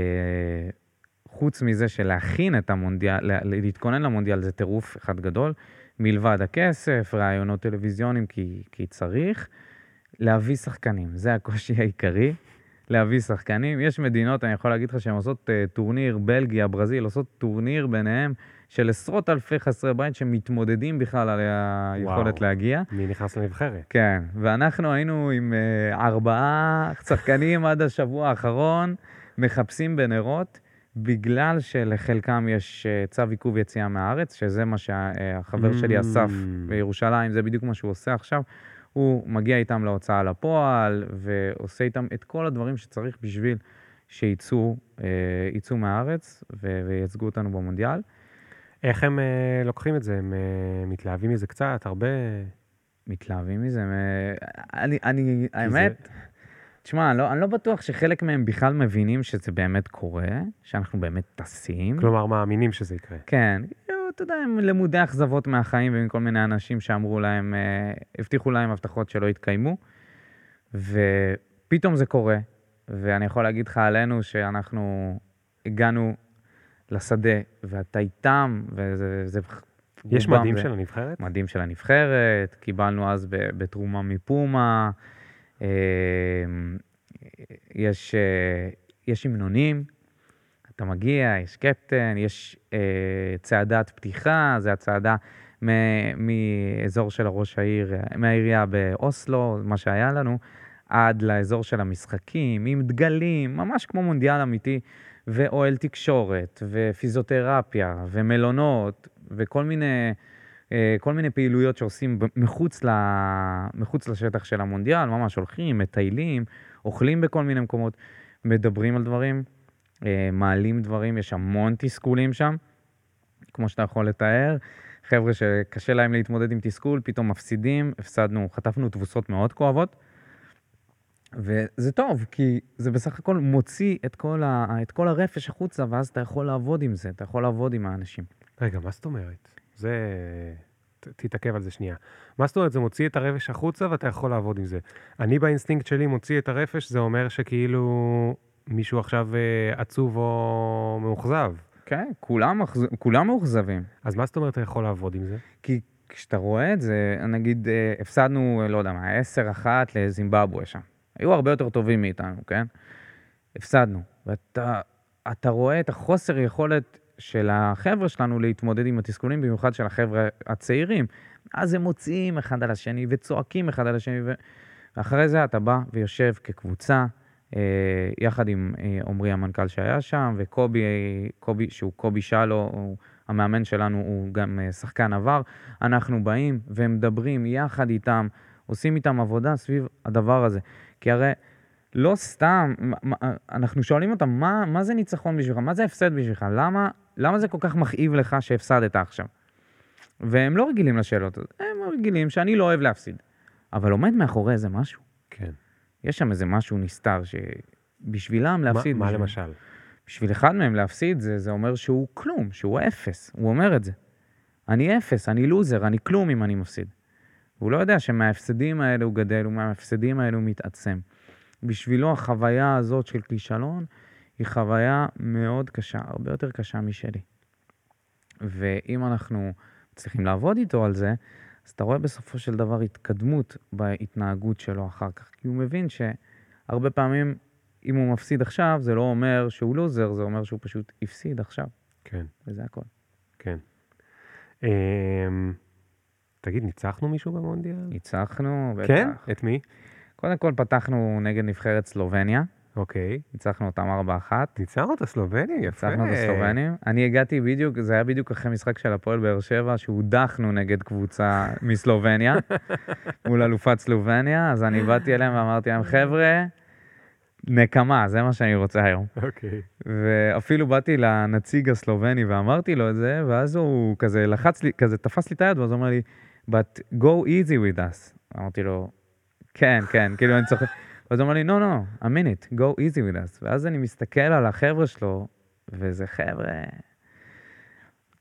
חוץ מזה שלהכין את המונדיאל, לה- להתכונן למונדיאל זה טירוף אחד גדול, מלבד הכסף, ראיונות טלוויזיונים כי, כי צריך, להביא שחקנים, זה הקושי העיקרי, להביא שחקנים. יש מדינות, אני יכול להגיד לך, שהן עושות אה, טורניר, בלגיה, ברזיל, עושות טורניר ביניהם של עשרות אלפי חסרי בית שמתמודדים בכלל על היכולת וואו. להגיע. מי נכנס לנבחרת? כן, ואנחנו היינו עם אה, ארבעה שחקנים עד השבוע האחרון, מחפשים בנרות, בגלל שלחלקם יש אה, צו עיכוב יציאה מהארץ, שזה מה שהחבר שלי אסף Mm. בירושלים, זה בדיוק מה שהוא עושה עכשיו. הוא מגיע איתם להוצאה לפועל, ועושה איתם את כל הדברים שצריך בשביל שיצאו אה, מהארץ וייצגו אותנו במונדיאל. איך הם uh, לוקחים את זה? הם uh, מתלהבים מזה קצת? הרבה? מתלהבים מזה. מ- אני, אני, האמת, תשמע, אני לא, אני לא בטוח שחלק מהם בכלל מבינים שזה באמת קורה, שאנחנו באמת טסים. כלומר, מאמינים שזה יקרה. כן, אתה יודע, הם למודי אכזבות מהחיים ומכל מיני אנשים שאמרו להם, אה, הבטיחו להם הבטחות שלא התקיימו, ופתאום זה קורה, ואני יכול להגיד לך עלינו שאנחנו הגענו לשדה, ואתה איתם, וזה... זה, יש מדים זה- של הנבחרת? מדים של הנבחרת, קיבלנו אז בתרומה מפומה, יש, אה, יש המנונים, אתה מגיע, יש קפטן, יש אה, צעדת פתיחה, זו הצעדה מאזור של הראש העיר, מהעירייה באוסלו, מה שהיה לנו, עד לאזור של המשחקים, עם דגלים, ממש כמו מונדיאל אמיתי, ואוהל תקשורת, ופיזיותרפיה, ומלונות, וכל מיני, כל מיני פעילויות שעושים מחוץ, ל, מחוץ לשטח של המונדיאל, ממש הולכים, מטיילים, אוכלים בכל מיני מקומות, מדברים על דברים, אה, מעלים דברים, יש המון תסכולים שם, כמו שאתה יכול לתאר. חבר'ה שקשה להם להתמודד עם תסכול, פתאום מפסידים, הפסדנו, חטפנו תבוסות מאוד כואבות. וזה טוב, כי זה בסך הכל מוציא את כל, ה, את כל הרפש החוצה, ואז אתה יכול לעבוד עם זה, אתה יכול לעבוד עם האנשים. רגע, מה זאת אומרת? זה... ת- תתעכב על זה שנייה. מה זאת אומרת? זה מוציא את הרפש החוצה ואתה יכול לעבוד עם זה. אני באינסטינקט שלי מוציא את הרפש, זה אומר שכאילו מישהו עכשיו אה, עצוב או מאוכזב. כן, כולם, כולם מאוכזבים. אז מה זאת אומרת אתה יכול לעבוד עם זה? כי כשאתה רואה את זה, נגיד, אה, הפסדנו, לא יודע מה, 10-1 לזימבבואה שם. היו הרבה יותר טובים מאיתנו, כן? הפסדנו. ואתה אתה רואה את החוסר יכולת של החבר'ה שלנו להתמודד עם התסכולים, במיוחד של החבר'ה הצעירים. אז הם מוציאים אחד על השני וצועקים אחד על השני. ואחרי זה אתה בא ויושב כקבוצה, אה, יחד עם אה, עמרי המנכ"ל שהיה שם, וקובי, אה, קובי, שהוא קובי שלו, הוא, המאמן שלנו, הוא גם אה, שחקן עבר. אנחנו באים ומדברים יחד איתם, עושים איתם עבודה סביב הדבר הזה. כי הרי לא סתם, אנחנו שואלים אותם, מה, מה זה ניצחון בשבילך? מה זה הפסד בשבילך? למה, למה זה כל כך מכאיב לך שהפסדת עכשיו? והם לא רגילים לשאלות, הזאת. הם רגילים שאני לא אוהב להפסיד. אבל עומד מאחורי איזה משהו. כן. יש שם איזה משהו נסתר שבשבילם להפסיד... מה, מה בשביל- למשל? בשביל אחד מהם להפסיד זה, זה אומר שהוא כלום, שהוא אפס. הוא אומר את זה. אני אפס, אני לוזר, אני כלום אם אני מפסיד. הוא לא יודע שמההפסדים האלה הוא גדל ומההפסדים האלה הוא מתעצם. בשבילו החוויה הזאת של כישלון היא חוויה מאוד קשה, הרבה יותר קשה משלי. ואם אנחנו מצליחים לעבוד איתו על זה, אז אתה רואה בסופו של דבר התקדמות בהתנהגות שלו אחר כך. כי הוא מבין שהרבה פעמים, אם הוא מפסיד עכשיו, זה לא אומר שהוא לוזר, זה אומר שהוא פשוט הפסיד עכשיו, כן, וזה הכל. כן. אמ, תגיד, ניצחנו מישהו במונדיאל? ניצחנו, בטח. כן? את מי? קודם כל פתחנו נגד נבחרת סלובניה, אוקיי. ניצחנו אותם 4-1. ניצחנו את הסלובנים, יפה. ניצחנו את הסלובנים. אני הגעתי בדיוק, זה היה בדיוק אחרי משחק של הפועל באר שבע, שהודחנו נגד קבוצה מסלובניה, מול אלופת סלובניה, אז אני באתי אליהם ואמרתי להם, חבר'ה, נקמה, זה מה שאני רוצה היום. אוקיי. ואפילו באתי לנציג הסלובני ואמרתי לו את זה, ואז הוא כזה לחץ לי, כזה תפס לי את היד, ואז הוא אומר לי, but go easy with us. אמרתי לו, כן, כן, כאילו אני צוחק. ואז הוא אומר לי, no, no, a minute, go easy with us. ואז אני מסתכל על החבר'ה שלו, וזה חבר'ה...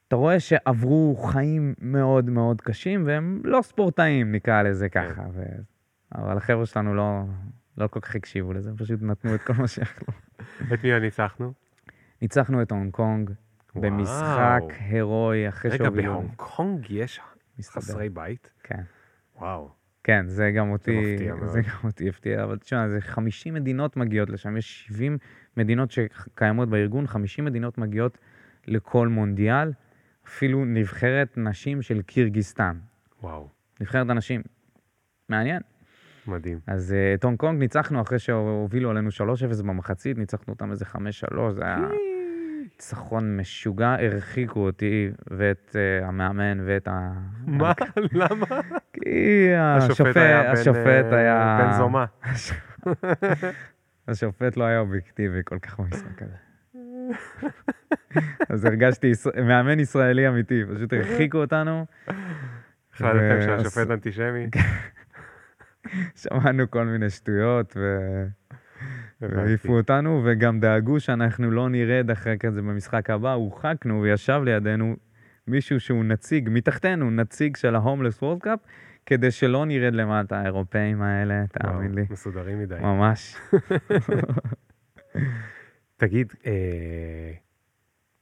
אתה רואה שעברו חיים מאוד מאוד קשים, והם לא ספורטאים, נקרא לזה ככה. ו... אבל החבר'ה שלנו לא, לא כל כך הקשיבו לזה, פשוט נתנו את כל מה שיכלו. את מי ניצחנו? ניצחנו את הונג קונג במשחק. הירואי אחרי רגע, שהובילו. בהונג קונג יש מסתבר. חסרי בית? כן. וואו. כן, זה גם אותי, מאוד. זה גם אותי הפתיע, אבל תשמע, זה 50 מדינות מגיעות לשם, יש 70 מדינות שקיימות בארגון, 50 מדינות מגיעות לכל מונדיאל, אפילו נבחרת נשים של קירגיסטן, וואו. נבחרת הנשים. מעניין. מדהים. אז אה, את הונג קונג ניצחנו אחרי שהובילו עלינו 3-0 במחצית, ניצחנו אותם איזה 5-3, זה היה ניצחון משוגע, הרחיקו אותי ואת אה, המאמן ואת ה... מה? למה? כי השופט, השופט אה, היה... בן זומה. השופט לא היה אובייקטיבי כל כך במשחק הזה. אז הרגשתי מאמן ישראלי אמיתי, פשוט הרחיקו אותנו, החלטתם ו- שהשופט אנטישמי? שמענו כל מיני שטויות ו- והעיפו אותנו, וגם דאגו שאנחנו לא נרד אחרי כזה במשחק הבא, הורחקנו וישב לידינו מישהו שהוא נציג, מתחתנו, נציג של ההומלס וורד קאפ, כדי שלא נרד למטה, האירופאים האלה, תאמין לי. מסודרים מדי. ממש. תגיד, אה,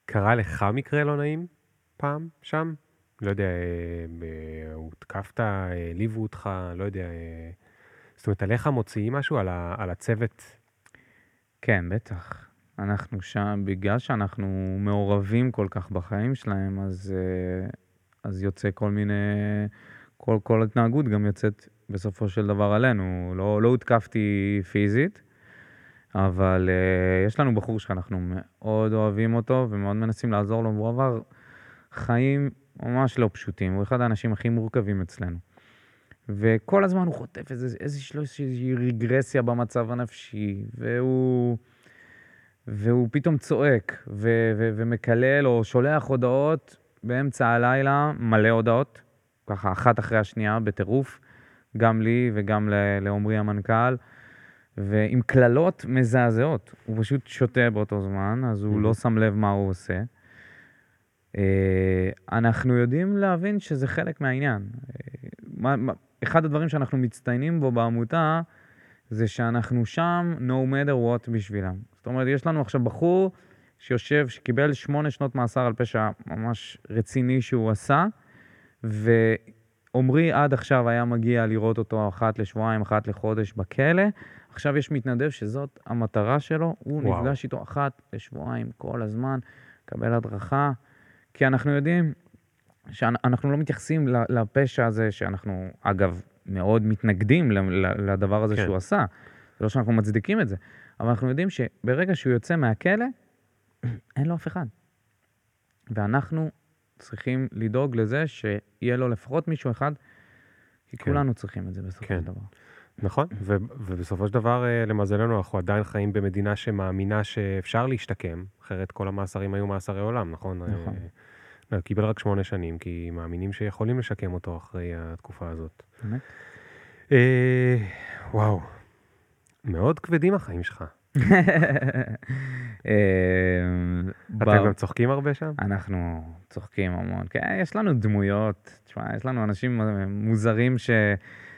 קרה לך מקרה לא נעים פעם שם? לא יודע, אה, ב- הותקפת, העליבו אותך, לא יודע. אה, זאת אומרת, עליך מוציאים משהו על, ה, על הצוות? כן, בטח. אנחנו שם, בגלל שאנחנו מעורבים כל כך בחיים שלהם, אז, אה, אז יוצא כל מיני, כל, כל התנהגות גם יוצאת בסופו של דבר עלינו. לא, לא הותקפתי פיזית, אבל uh, יש לנו בחור שאנחנו מאוד אוהבים אותו ומאוד מנסים לעזור לו, והוא עבר חיים ממש לא פשוטים. הוא אחד האנשים הכי מורכבים אצלנו. וכל הזמן הוא חוטף איזה, איזושהי, רגרסיה במצב הנפשי, והוא, והוא פתאום צועק ו, ו, ומקלל או שולח הודעות באמצע הלילה, מלא הודעות, ככה אחת אחרי השנייה, בטירוף, גם לי וגם לעומרי המנכ"ל, ועם קללות מזעזעות. הוא פשוט שותה באותו זמן, אז הוא לא שם לב מה הוא עושה. אה, אנחנו יודעים להבין שזה חלק מהעניין. אה, מה, מה, אחד הדברים שאנחנו מצטיינים בו בעמותה, זה שאנחנו שם no matter what בשבילם. זאת אומרת, יש לנו עכשיו בחור שיושב, שקיבל שמונה שנות מאסר על פשע ממש רציני שהוא עשה, ועמרי עד עכשיו היה מגיע לראות אותו אחת לשבועיים, אחת לחודש בכלא. עכשיו יש מתנדב שזאת המטרה שלו, הוא וואו. נפגש איתו אחת לשבועיים כל הזמן, מקבל הדרכה, כי אנחנו יודעים שאנחנו לא מתייחסים לפשע הזה, שאנחנו, אגב, מאוד מתנגדים לדבר הזה כן. שהוא עשה. זה לא שאנחנו מצדיקים את זה, אבל אנחנו יודעים שברגע שהוא יוצא מהכלא, אין לו אף אחד. ואנחנו צריכים לדאוג לזה שיהיה לו לפחות מישהו אחד, כי כן. כולנו צריכים את זה בסופו כן. של דבר. נכון, ו- ובסופו של דבר, אה, למזלנו, אנחנו עדיין חיים במדינה שמאמינה שאפשר להשתקם, אחרת כל המאסרים היו מאסרי עולם, נכון? נכון. לא, קיבל רק שמונה שנים, כי מאמינים שיכולים לשקם אותו אחרי התקופה הזאת. באמת? אה, וואו, מאוד כבדים החיים שלך. אה, אתם גם צוחקים הרבה שם? אנחנו צוחקים המון. כן, יש לנו דמויות, תשמע, יש לנו אנשים מוזרים ש...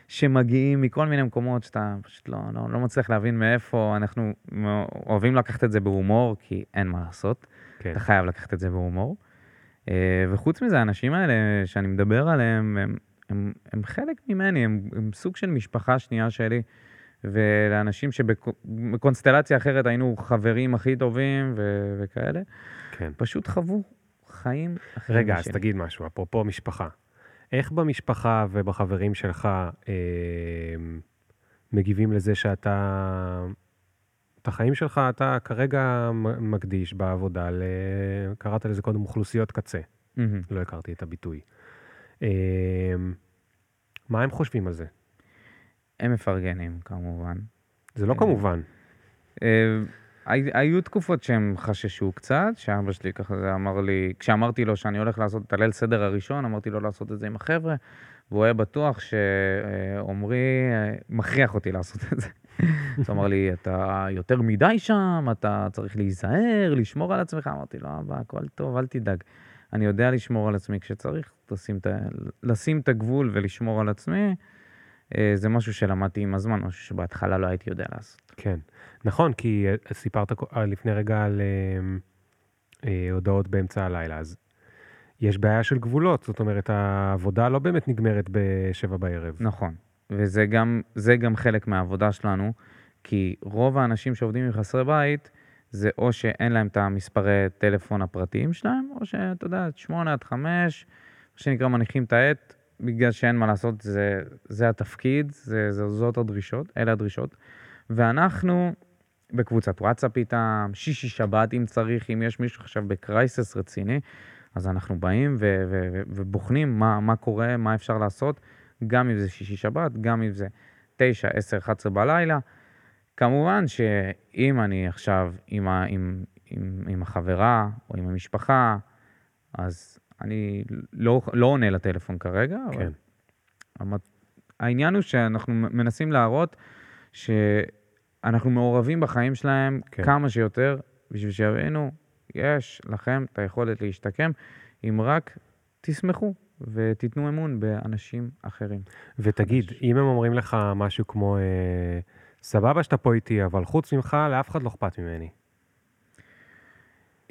שמגיעים מכל מיני מקומות שאתה פשוט לא, לא, לא מצליח להבין מאיפה. אנחנו אוהבים לקחת את זה בהומור, כי אין מה לעשות. כן. אתה חייב לקחת את זה בהומור. אה, וחוץ מזה, האנשים האלה שאני מדבר עליהם, הם, הם, הם חלק ממני, הם, הם סוג של משפחה שנייה שלי. ולאנשים שבקונסטלציה אחרת היינו חברים הכי טובים ו- וכאלה, כן. פשוט חוו חיים אחרים רגע, אז משלי. תגיד משהו, אפרופו משפחה. איך במשפחה ובחברים שלך אה, מגיבים לזה שאתה... את החיים שלך אתה כרגע מקדיש בעבודה, ל... קראת לזה קודם אוכלוסיות קצה, מהמם. לא הכרתי את הביטוי. אה, מה הם חושבים על זה? הם מפרגנים, כמובן. זה לא כן. כמובן. אה, הי- היו תקופות שהם חששו קצת, שאבא שלי ככה אמר לי, כשאמרתי לו שאני הולך לעשות את הליל סדר הראשון, אמרתי לו לעשות את זה עם החבר'ה, והוא היה בטוח שעומרי אה, מכריח אותי לעשות את זה. אז הוא אמר לי, אתה יותר מדי שם, אתה צריך להיזהר, לשמור על עצמך. אמרתי לו, אבא, הכל טוב, אל תדאג. אני יודע לשמור על עצמי כשצריך, לשים את, לשים את הגבול ולשמור על עצמי. אה, זה משהו שלמדתי עם הזמן, משהו שבהתחלה לא הייתי יודע לעשות. כן. נכון, כי אה, סיפרת אה, לפני רגע על אה, הודעות באמצע הלילה, אז יש בעיה של גבולות, זאת אומרת, העבודה לא באמת נגמרת בשבע בערב. נכון, וזה גם, גם חלק מהעבודה שלנו, כי רוב האנשים שעובדים עם חסרי בית, זה או שאין להם את המספרי טלפון הפרטיים שלהם, או שאתה יודע, שמונה עד חמש, מה שנקרא מניחים את העט, בגלל שאין מה לעשות, זה, זה התפקיד, זה, זה, זאת הדרישות, אלה הדרישות. ואנחנו בקבוצת וואטסאפ איתם, שישי שבת אם צריך, אם יש מישהו עכשיו בקרייסס רציני, אז אנחנו באים ובוחנים מה, מה קורה, מה אפשר לעשות, גם אם זה שישי שבת, גם אם זה 9, 10, 11 בלילה. כמובן שאם אני עכשיו עם, ה- עם, עם, עם החברה או עם המשפחה, אז אני לא, לא עונה לטלפון כרגע, אבל כן. המת- העניין הוא שאנחנו מנסים להראות שאנחנו מעורבים בחיים שלהם כן. כן. כמה שיותר, בשביל שיבינו, יש לכם את היכולת להשתקם, אם רק תשמחו ותיתנו אמון באנשים אחרים. ותגיד, אם הם אומרים לך משהו כמו, אה, סבבה שאתה פה איתי, אבל חוץ ממך, לאף אחד לא אכפת ממני.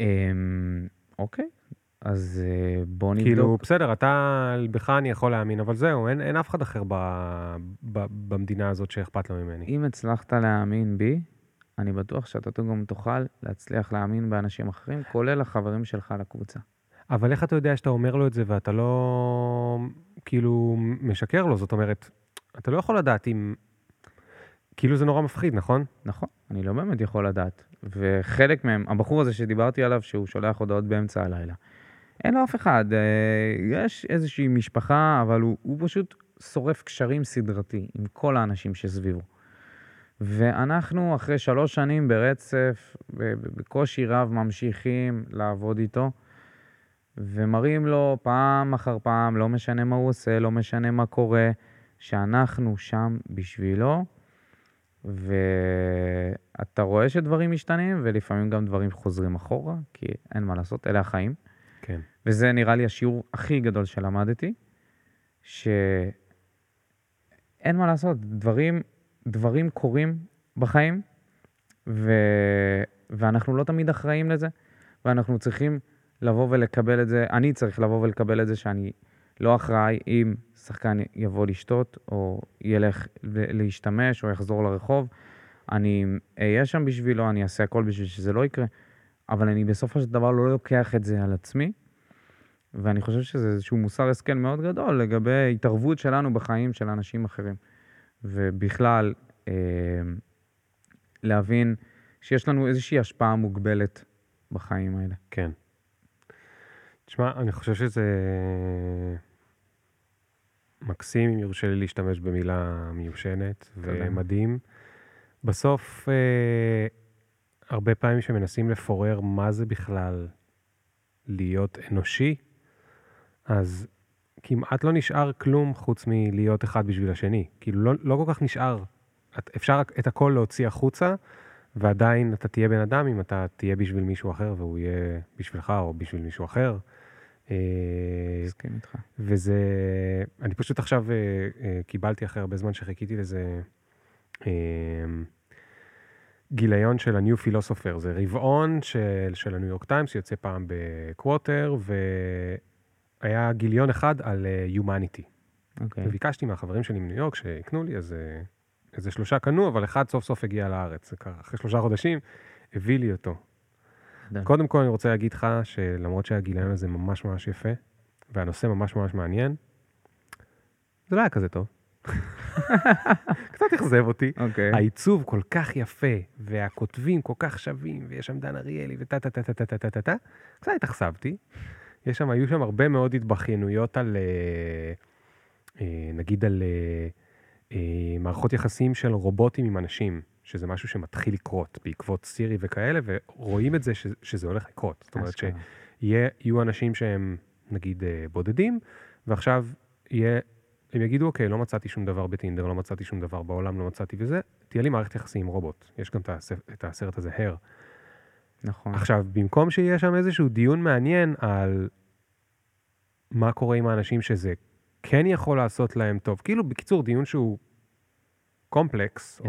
אמ, אוקיי, אז אה, בואו נבדוק. כאילו, בסדר, אתה, בך אני יכול להאמין, אבל זהו, אין, אין אף אחד אחר ב, ב, במדינה הזאת שאכפת לו ממני. אם הצלחת להאמין בי, אני בטוח שאתה גם תוכל להצליח להאמין באנשים אחרים, כולל החברים שלך לקבוצה. אבל איך אתה יודע שאתה אומר לו את זה ואתה לא, כאילו, משקר לו? זאת אומרת, אתה לא יכול לדעת אם... כאילו זה נורא מפחיד, נכון? נכון, אני לא באמת יכול לדעת. וחלק מהם, הבחור הזה שדיברתי עליו, שהוא שולח הודעות באמצע הלילה, אין לו אף אחד. אה, יש איזושהי משפחה, אבל הוא, הוא פשוט שורף קשרים סדרתי עם כל האנשים שסביבו. ואנחנו, אחרי שלוש שנים ברצף, בקושי רב ממשיכים לעבוד איתו, ומראים לו פעם אחר פעם, לא משנה מה הוא עושה, לא משנה מה קורה, שאנחנו שם בשבילו, ואתה רואה שדברים משתנים, ולפעמים גם דברים חוזרים אחורה, כי אין מה לעשות, אלה החיים. כן. וזה נראה לי השיעור הכי גדול שלמדתי, שאין מה לעשות, דברים, דברים קורים בחיים, ו... ואנחנו לא תמיד אחראים לזה, ואנחנו צריכים לבוא ולקבל את זה, אני צריך לבוא ולקבל את זה שאני לא אחראי אם שחקן יבוא לשתות, או ילך להשתמש, או יחזור לרחוב. אני אהיה שם בשבילו, אני אעשה הכל בשביל שזה לא יקרה, אבל אני בסופו של דבר לא לוקח את זה על עצמי, ואני חושב שזה איזשהו מוסר השכל מאוד גדול לגבי התערבות שלנו בחיים של אנשים אחרים. ובכלל, אה, להבין שיש לנו איזושהי השפעה מוגבלת בחיים האלה. כן. תשמע, אני חושב שזה מקסים, אם יורשה לי להשתמש במילה מיושנת. ומדהים. בסוף, אה, הרבה פעמים שמנסים לפורר מה זה בכלל להיות אנושי, אז כמעט לא נשאר כלום חוץ מלהיות אחד בשביל השני. כאילו, לא, לא כל כך נשאר. את, אפשר את הכל להוציא החוצה, ועדיין אתה תהיה בן אדם אם אתה תהיה בשביל מישהו אחר והוא יהיה בשבילך או בשביל מישהו אחר. אה, מסכים איתך. וזה, אני פשוט עכשיו אה, אה, קיבלתי אחרי הרבה זמן שחיכיתי לזה גיליון של ה-New Philosopher, זה רבעון של, של הניו יורק טיימס, שיוצא פעם בקווטר, והיה גיליון אחד על Humanity. אוקיי. וביקשתי מהחברים שלי מניו יורק שיקנו לי, אז איזה שלושה קנו, אבל אחד סוף סוף הגיע לארץ. אחרי שלושה חודשים, הביא לי אותו. קודם כל אני רוצה להגיד לך שלמרות שהגיליון הזה ממש ממש יפה, והנושא ממש ממש מעניין, זה לא היה כזה טוב. קצת אכזב אותי. Okay. העיצוב כל כך יפה, והכותבים כל כך שווים, ויש שם דן אריאלי ותה תה תה תה תה תה תה תה תה, קצת התאכזבתי. יש שם, היו שם הרבה מאוד התבכיינויות על, אה, אה, נגיד על אה, מערכות יחסים של רובוטים עם אנשים. שזה משהו שמתחיל לקרות בעקבות סירי וכאלה, ורואים את זה ש, שזה הולך לקרות. זאת אומרת. שיהיו אנשים שהם נגיד אה, בודדים, ועכשיו יהיה, הם יגידו, אוקיי, לא מצאתי שום דבר בטינדר, לא מצאתי שום דבר בעולם, לא מצאתי וזה, תהיה לי מערכת יחסים עם רובוט. יש גם את הסרט הזה, הר. נכון. עכשיו, במקום שיהיה שם איזשהו דיון מעניין על מה קורה עם האנשים שזה כן יכול לעשות להם טוב, כאילו, בקיצור, דיון שהוא קומפלקס, או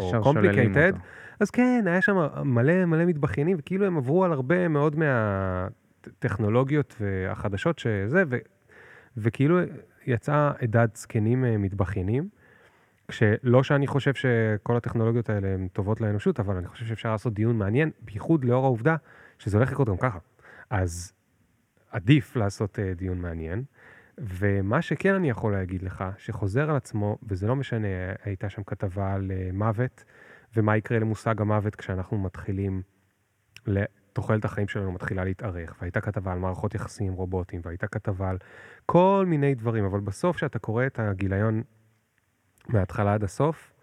אותו. אז כן, היה שם מלא מלא מתבכיינים, וכאילו הם עברו על הרבה מאוד מהטכנולוגיות והחדשות שזה, ו, וכאילו יצאה עדת זקנים אה, מתבכיינים, כשלא שאני חושב שכל הטכנולוגיות האלה הן טובות לאנושות, אבל אני חושב שאפשר לעשות דיון מעניין, בייחוד לאור העובדה שזה הולך לקרות גם ככה. אז עדיף לעשות אה, דיון מעניין. ומה שכן אני יכול להגיד לך, שחוזר על עצמו, וזה לא משנה, הייתה שם כתבה על אה, מוות, ומה יקרה למושג המוות כשאנחנו מתחילים, תוחלת החיים שלנו מתחילה להתארך, והייתה כתבה על מערכות יחסים עם רובוטים, והייתה כתבה על כל מיני דברים, אבל בסוף כשאתה קורא את הגיליון מההתחלה עד הסוף,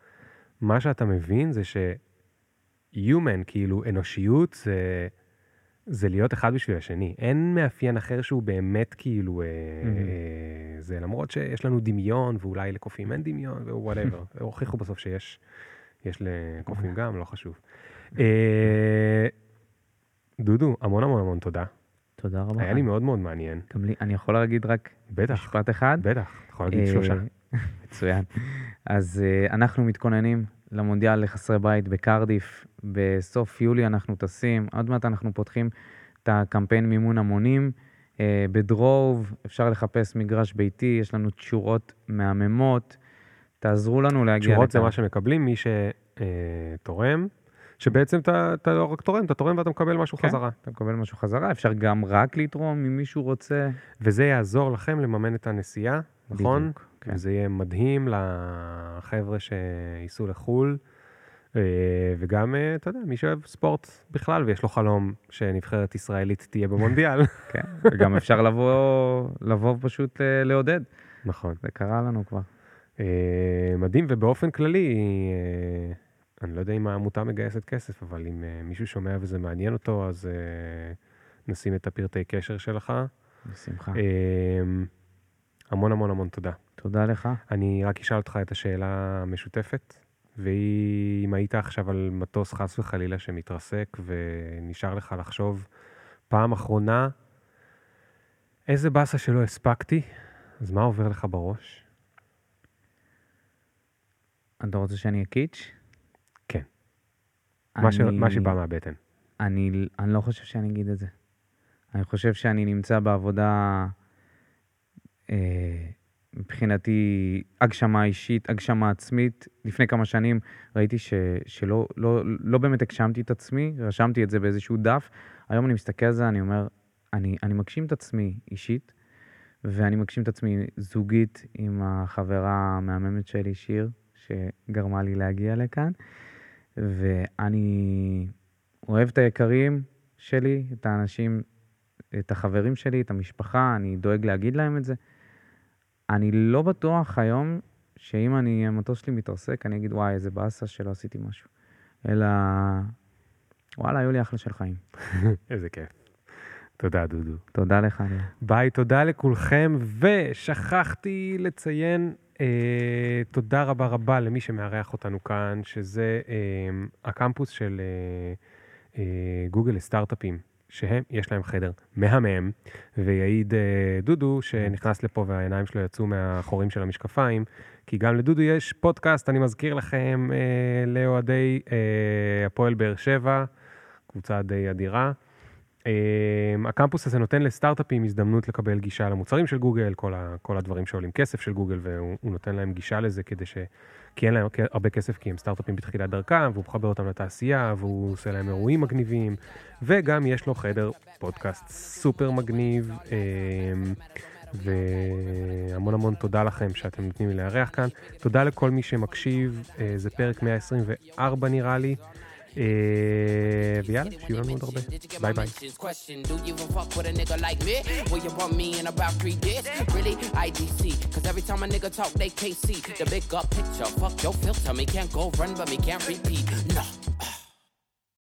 מה שאתה מבין זה ש-human, כאילו אנושיות, זה, זה להיות אחד בשביל השני. אין מאפיין אחר שהוא באמת כאילו, אה. אה, זה למרות שיש לנו דמיון, ואולי לקופים אין דמיון, ו whatever. הוכיחו בסוף שיש יש לקופים גם, לא חשוב. אה, דודו, המון המון המון תודה. תודה רבה. היה לי מאוד מאוד מעניין. גם לי, אני יכול להגיד רק בטח, משפט אחד? בטח, אתה יכול להגיד אה, שלושה. מצוין. אז אה, אנחנו מתכוננים למונדיאל לחסרי בית בקרדיף. בסוף יולי אנחנו טסים, עוד מעט אנחנו פותחים את הקמפיין מימון המונים. אה, בדרוב אפשר לחפש מגרש ביתי, יש לנו תשורות מהממות. תעזרו לנו להגיע תשורות זה לכאן. מה שמקבלים מי שתורם, שבעצם אתה אתה לא רק תורם, אתה תורם ואתה מקבל משהו כן. חזרה. אתה מקבל משהו חזרה, אפשר גם רק לתרום אם מישהו רוצה. וזה יעזור לכם לממן את הנסיעה, נכון? בדיוק, כן. וזה יהיה מדהים לחבר'ה שייסעו לחו"ל, אה, וגם, אה, אתה יודע, מי שאוהב ספורט בכלל ויש לו חלום שנבחרת ישראלית תהיה במונדיאל. כן, וגם אפשר לבוא, לבוא פשוט אה, לעודד. נכון. זה קרה לנו כבר. מדהים, ובאופן כללי, אני לא יודע אם העמותה מגייסת כסף, אבל אם מישהו שומע וזה מעניין אותו, אז נשים את הפרטי קשר שלך. בשמחה. המון המון המון תודה. תודה לך. אני רק אשאל אותך את השאלה המשותפת, והיא אם היית עכשיו על מטוס חס וחלילה שמתרסק ונשאר לך לחשוב פעם אחרונה, איזה באסה שלא הספקתי, אז מה עובר לך בראש? אתה רוצה שאני אקיץ'? כן. מה, ש... אני- מה שבא מהבטן. אני, אני לא חושב שאני אגיד את זה. אני חושב שאני נמצא בעבודה, מבחינתי, הגשמה אישית, הגשמה עצמית. לפני כמה שנים ראיתי ש, שלא לא, לא באמת הגשמתי את עצמי, רשמתי את זה באיזשהו דף. היום אני מסתכל על זה, אני אומר, אני, אני מגשים את עצמי אישית, ואני מגשים את עצמי זוגית עם החברה המהממת שלי, שיר, שגרמה לי להגיע לכאן. ואני אוהב את היקרים שלי, את האנשים, את החברים שלי, את המשפחה, אני דואג להגיד להם את זה. אני לא בטוח היום שאם אני, המטוס שלי מתרסק, אני אגיד, וואי, איזה באסה שלא עשיתי משהו. אלא, וואלה, היו לי אחלה של חיים. איזה כיף. תודה, דודו. תודה לך, ליאור. ביי, תודה לכולכם, ושכחתי לציין אה, תודה רבה רבה למי שמארח אותנו כאן, שזה אה, הקמפוס של אה, אה, גוגל לסטארט-אפים, שהם, יש להם חדר מהמם, ויעיד אה, דודו שנכנס לפה והעיניים שלו יצאו מהחורים של המשקפיים, כי גם לדודו יש פודקאסט, אני מזכיר לכם, אה, לאוהדי אה, הפועל באר שבע, קבוצה די אדירה. Um, הקמפוס הזה נותן לסטארט-אפים הזדמנות לקבל גישה למוצרים של גוגל, כל, ה, כל הדברים שעולים כסף של גוגל, והוא נותן להם גישה לזה כדי ש... כי אין להם הרבה כסף, כי הם סטארט-אפים בתחילת דרכם, והוא מחבר אותם לתעשייה, והוא עושה להם אירועים מגניבים, וגם יש לו חדר פודקאסט סופר מגניב, um, והמון המון תודה לכם שאתם נותנים לי לארח כאן. תודה לכל מי שמקשיב, uh, זה פרק 124 נראה לי. And yeah, see you around in. Bye bye. Question Do you even fuck with a nigga like me? Will you want me in about three? Really? IDC. Cause every time a nigga talk, they KC. The big up picture. Fuck your filter. Me can't go run, but me can't repeat. No.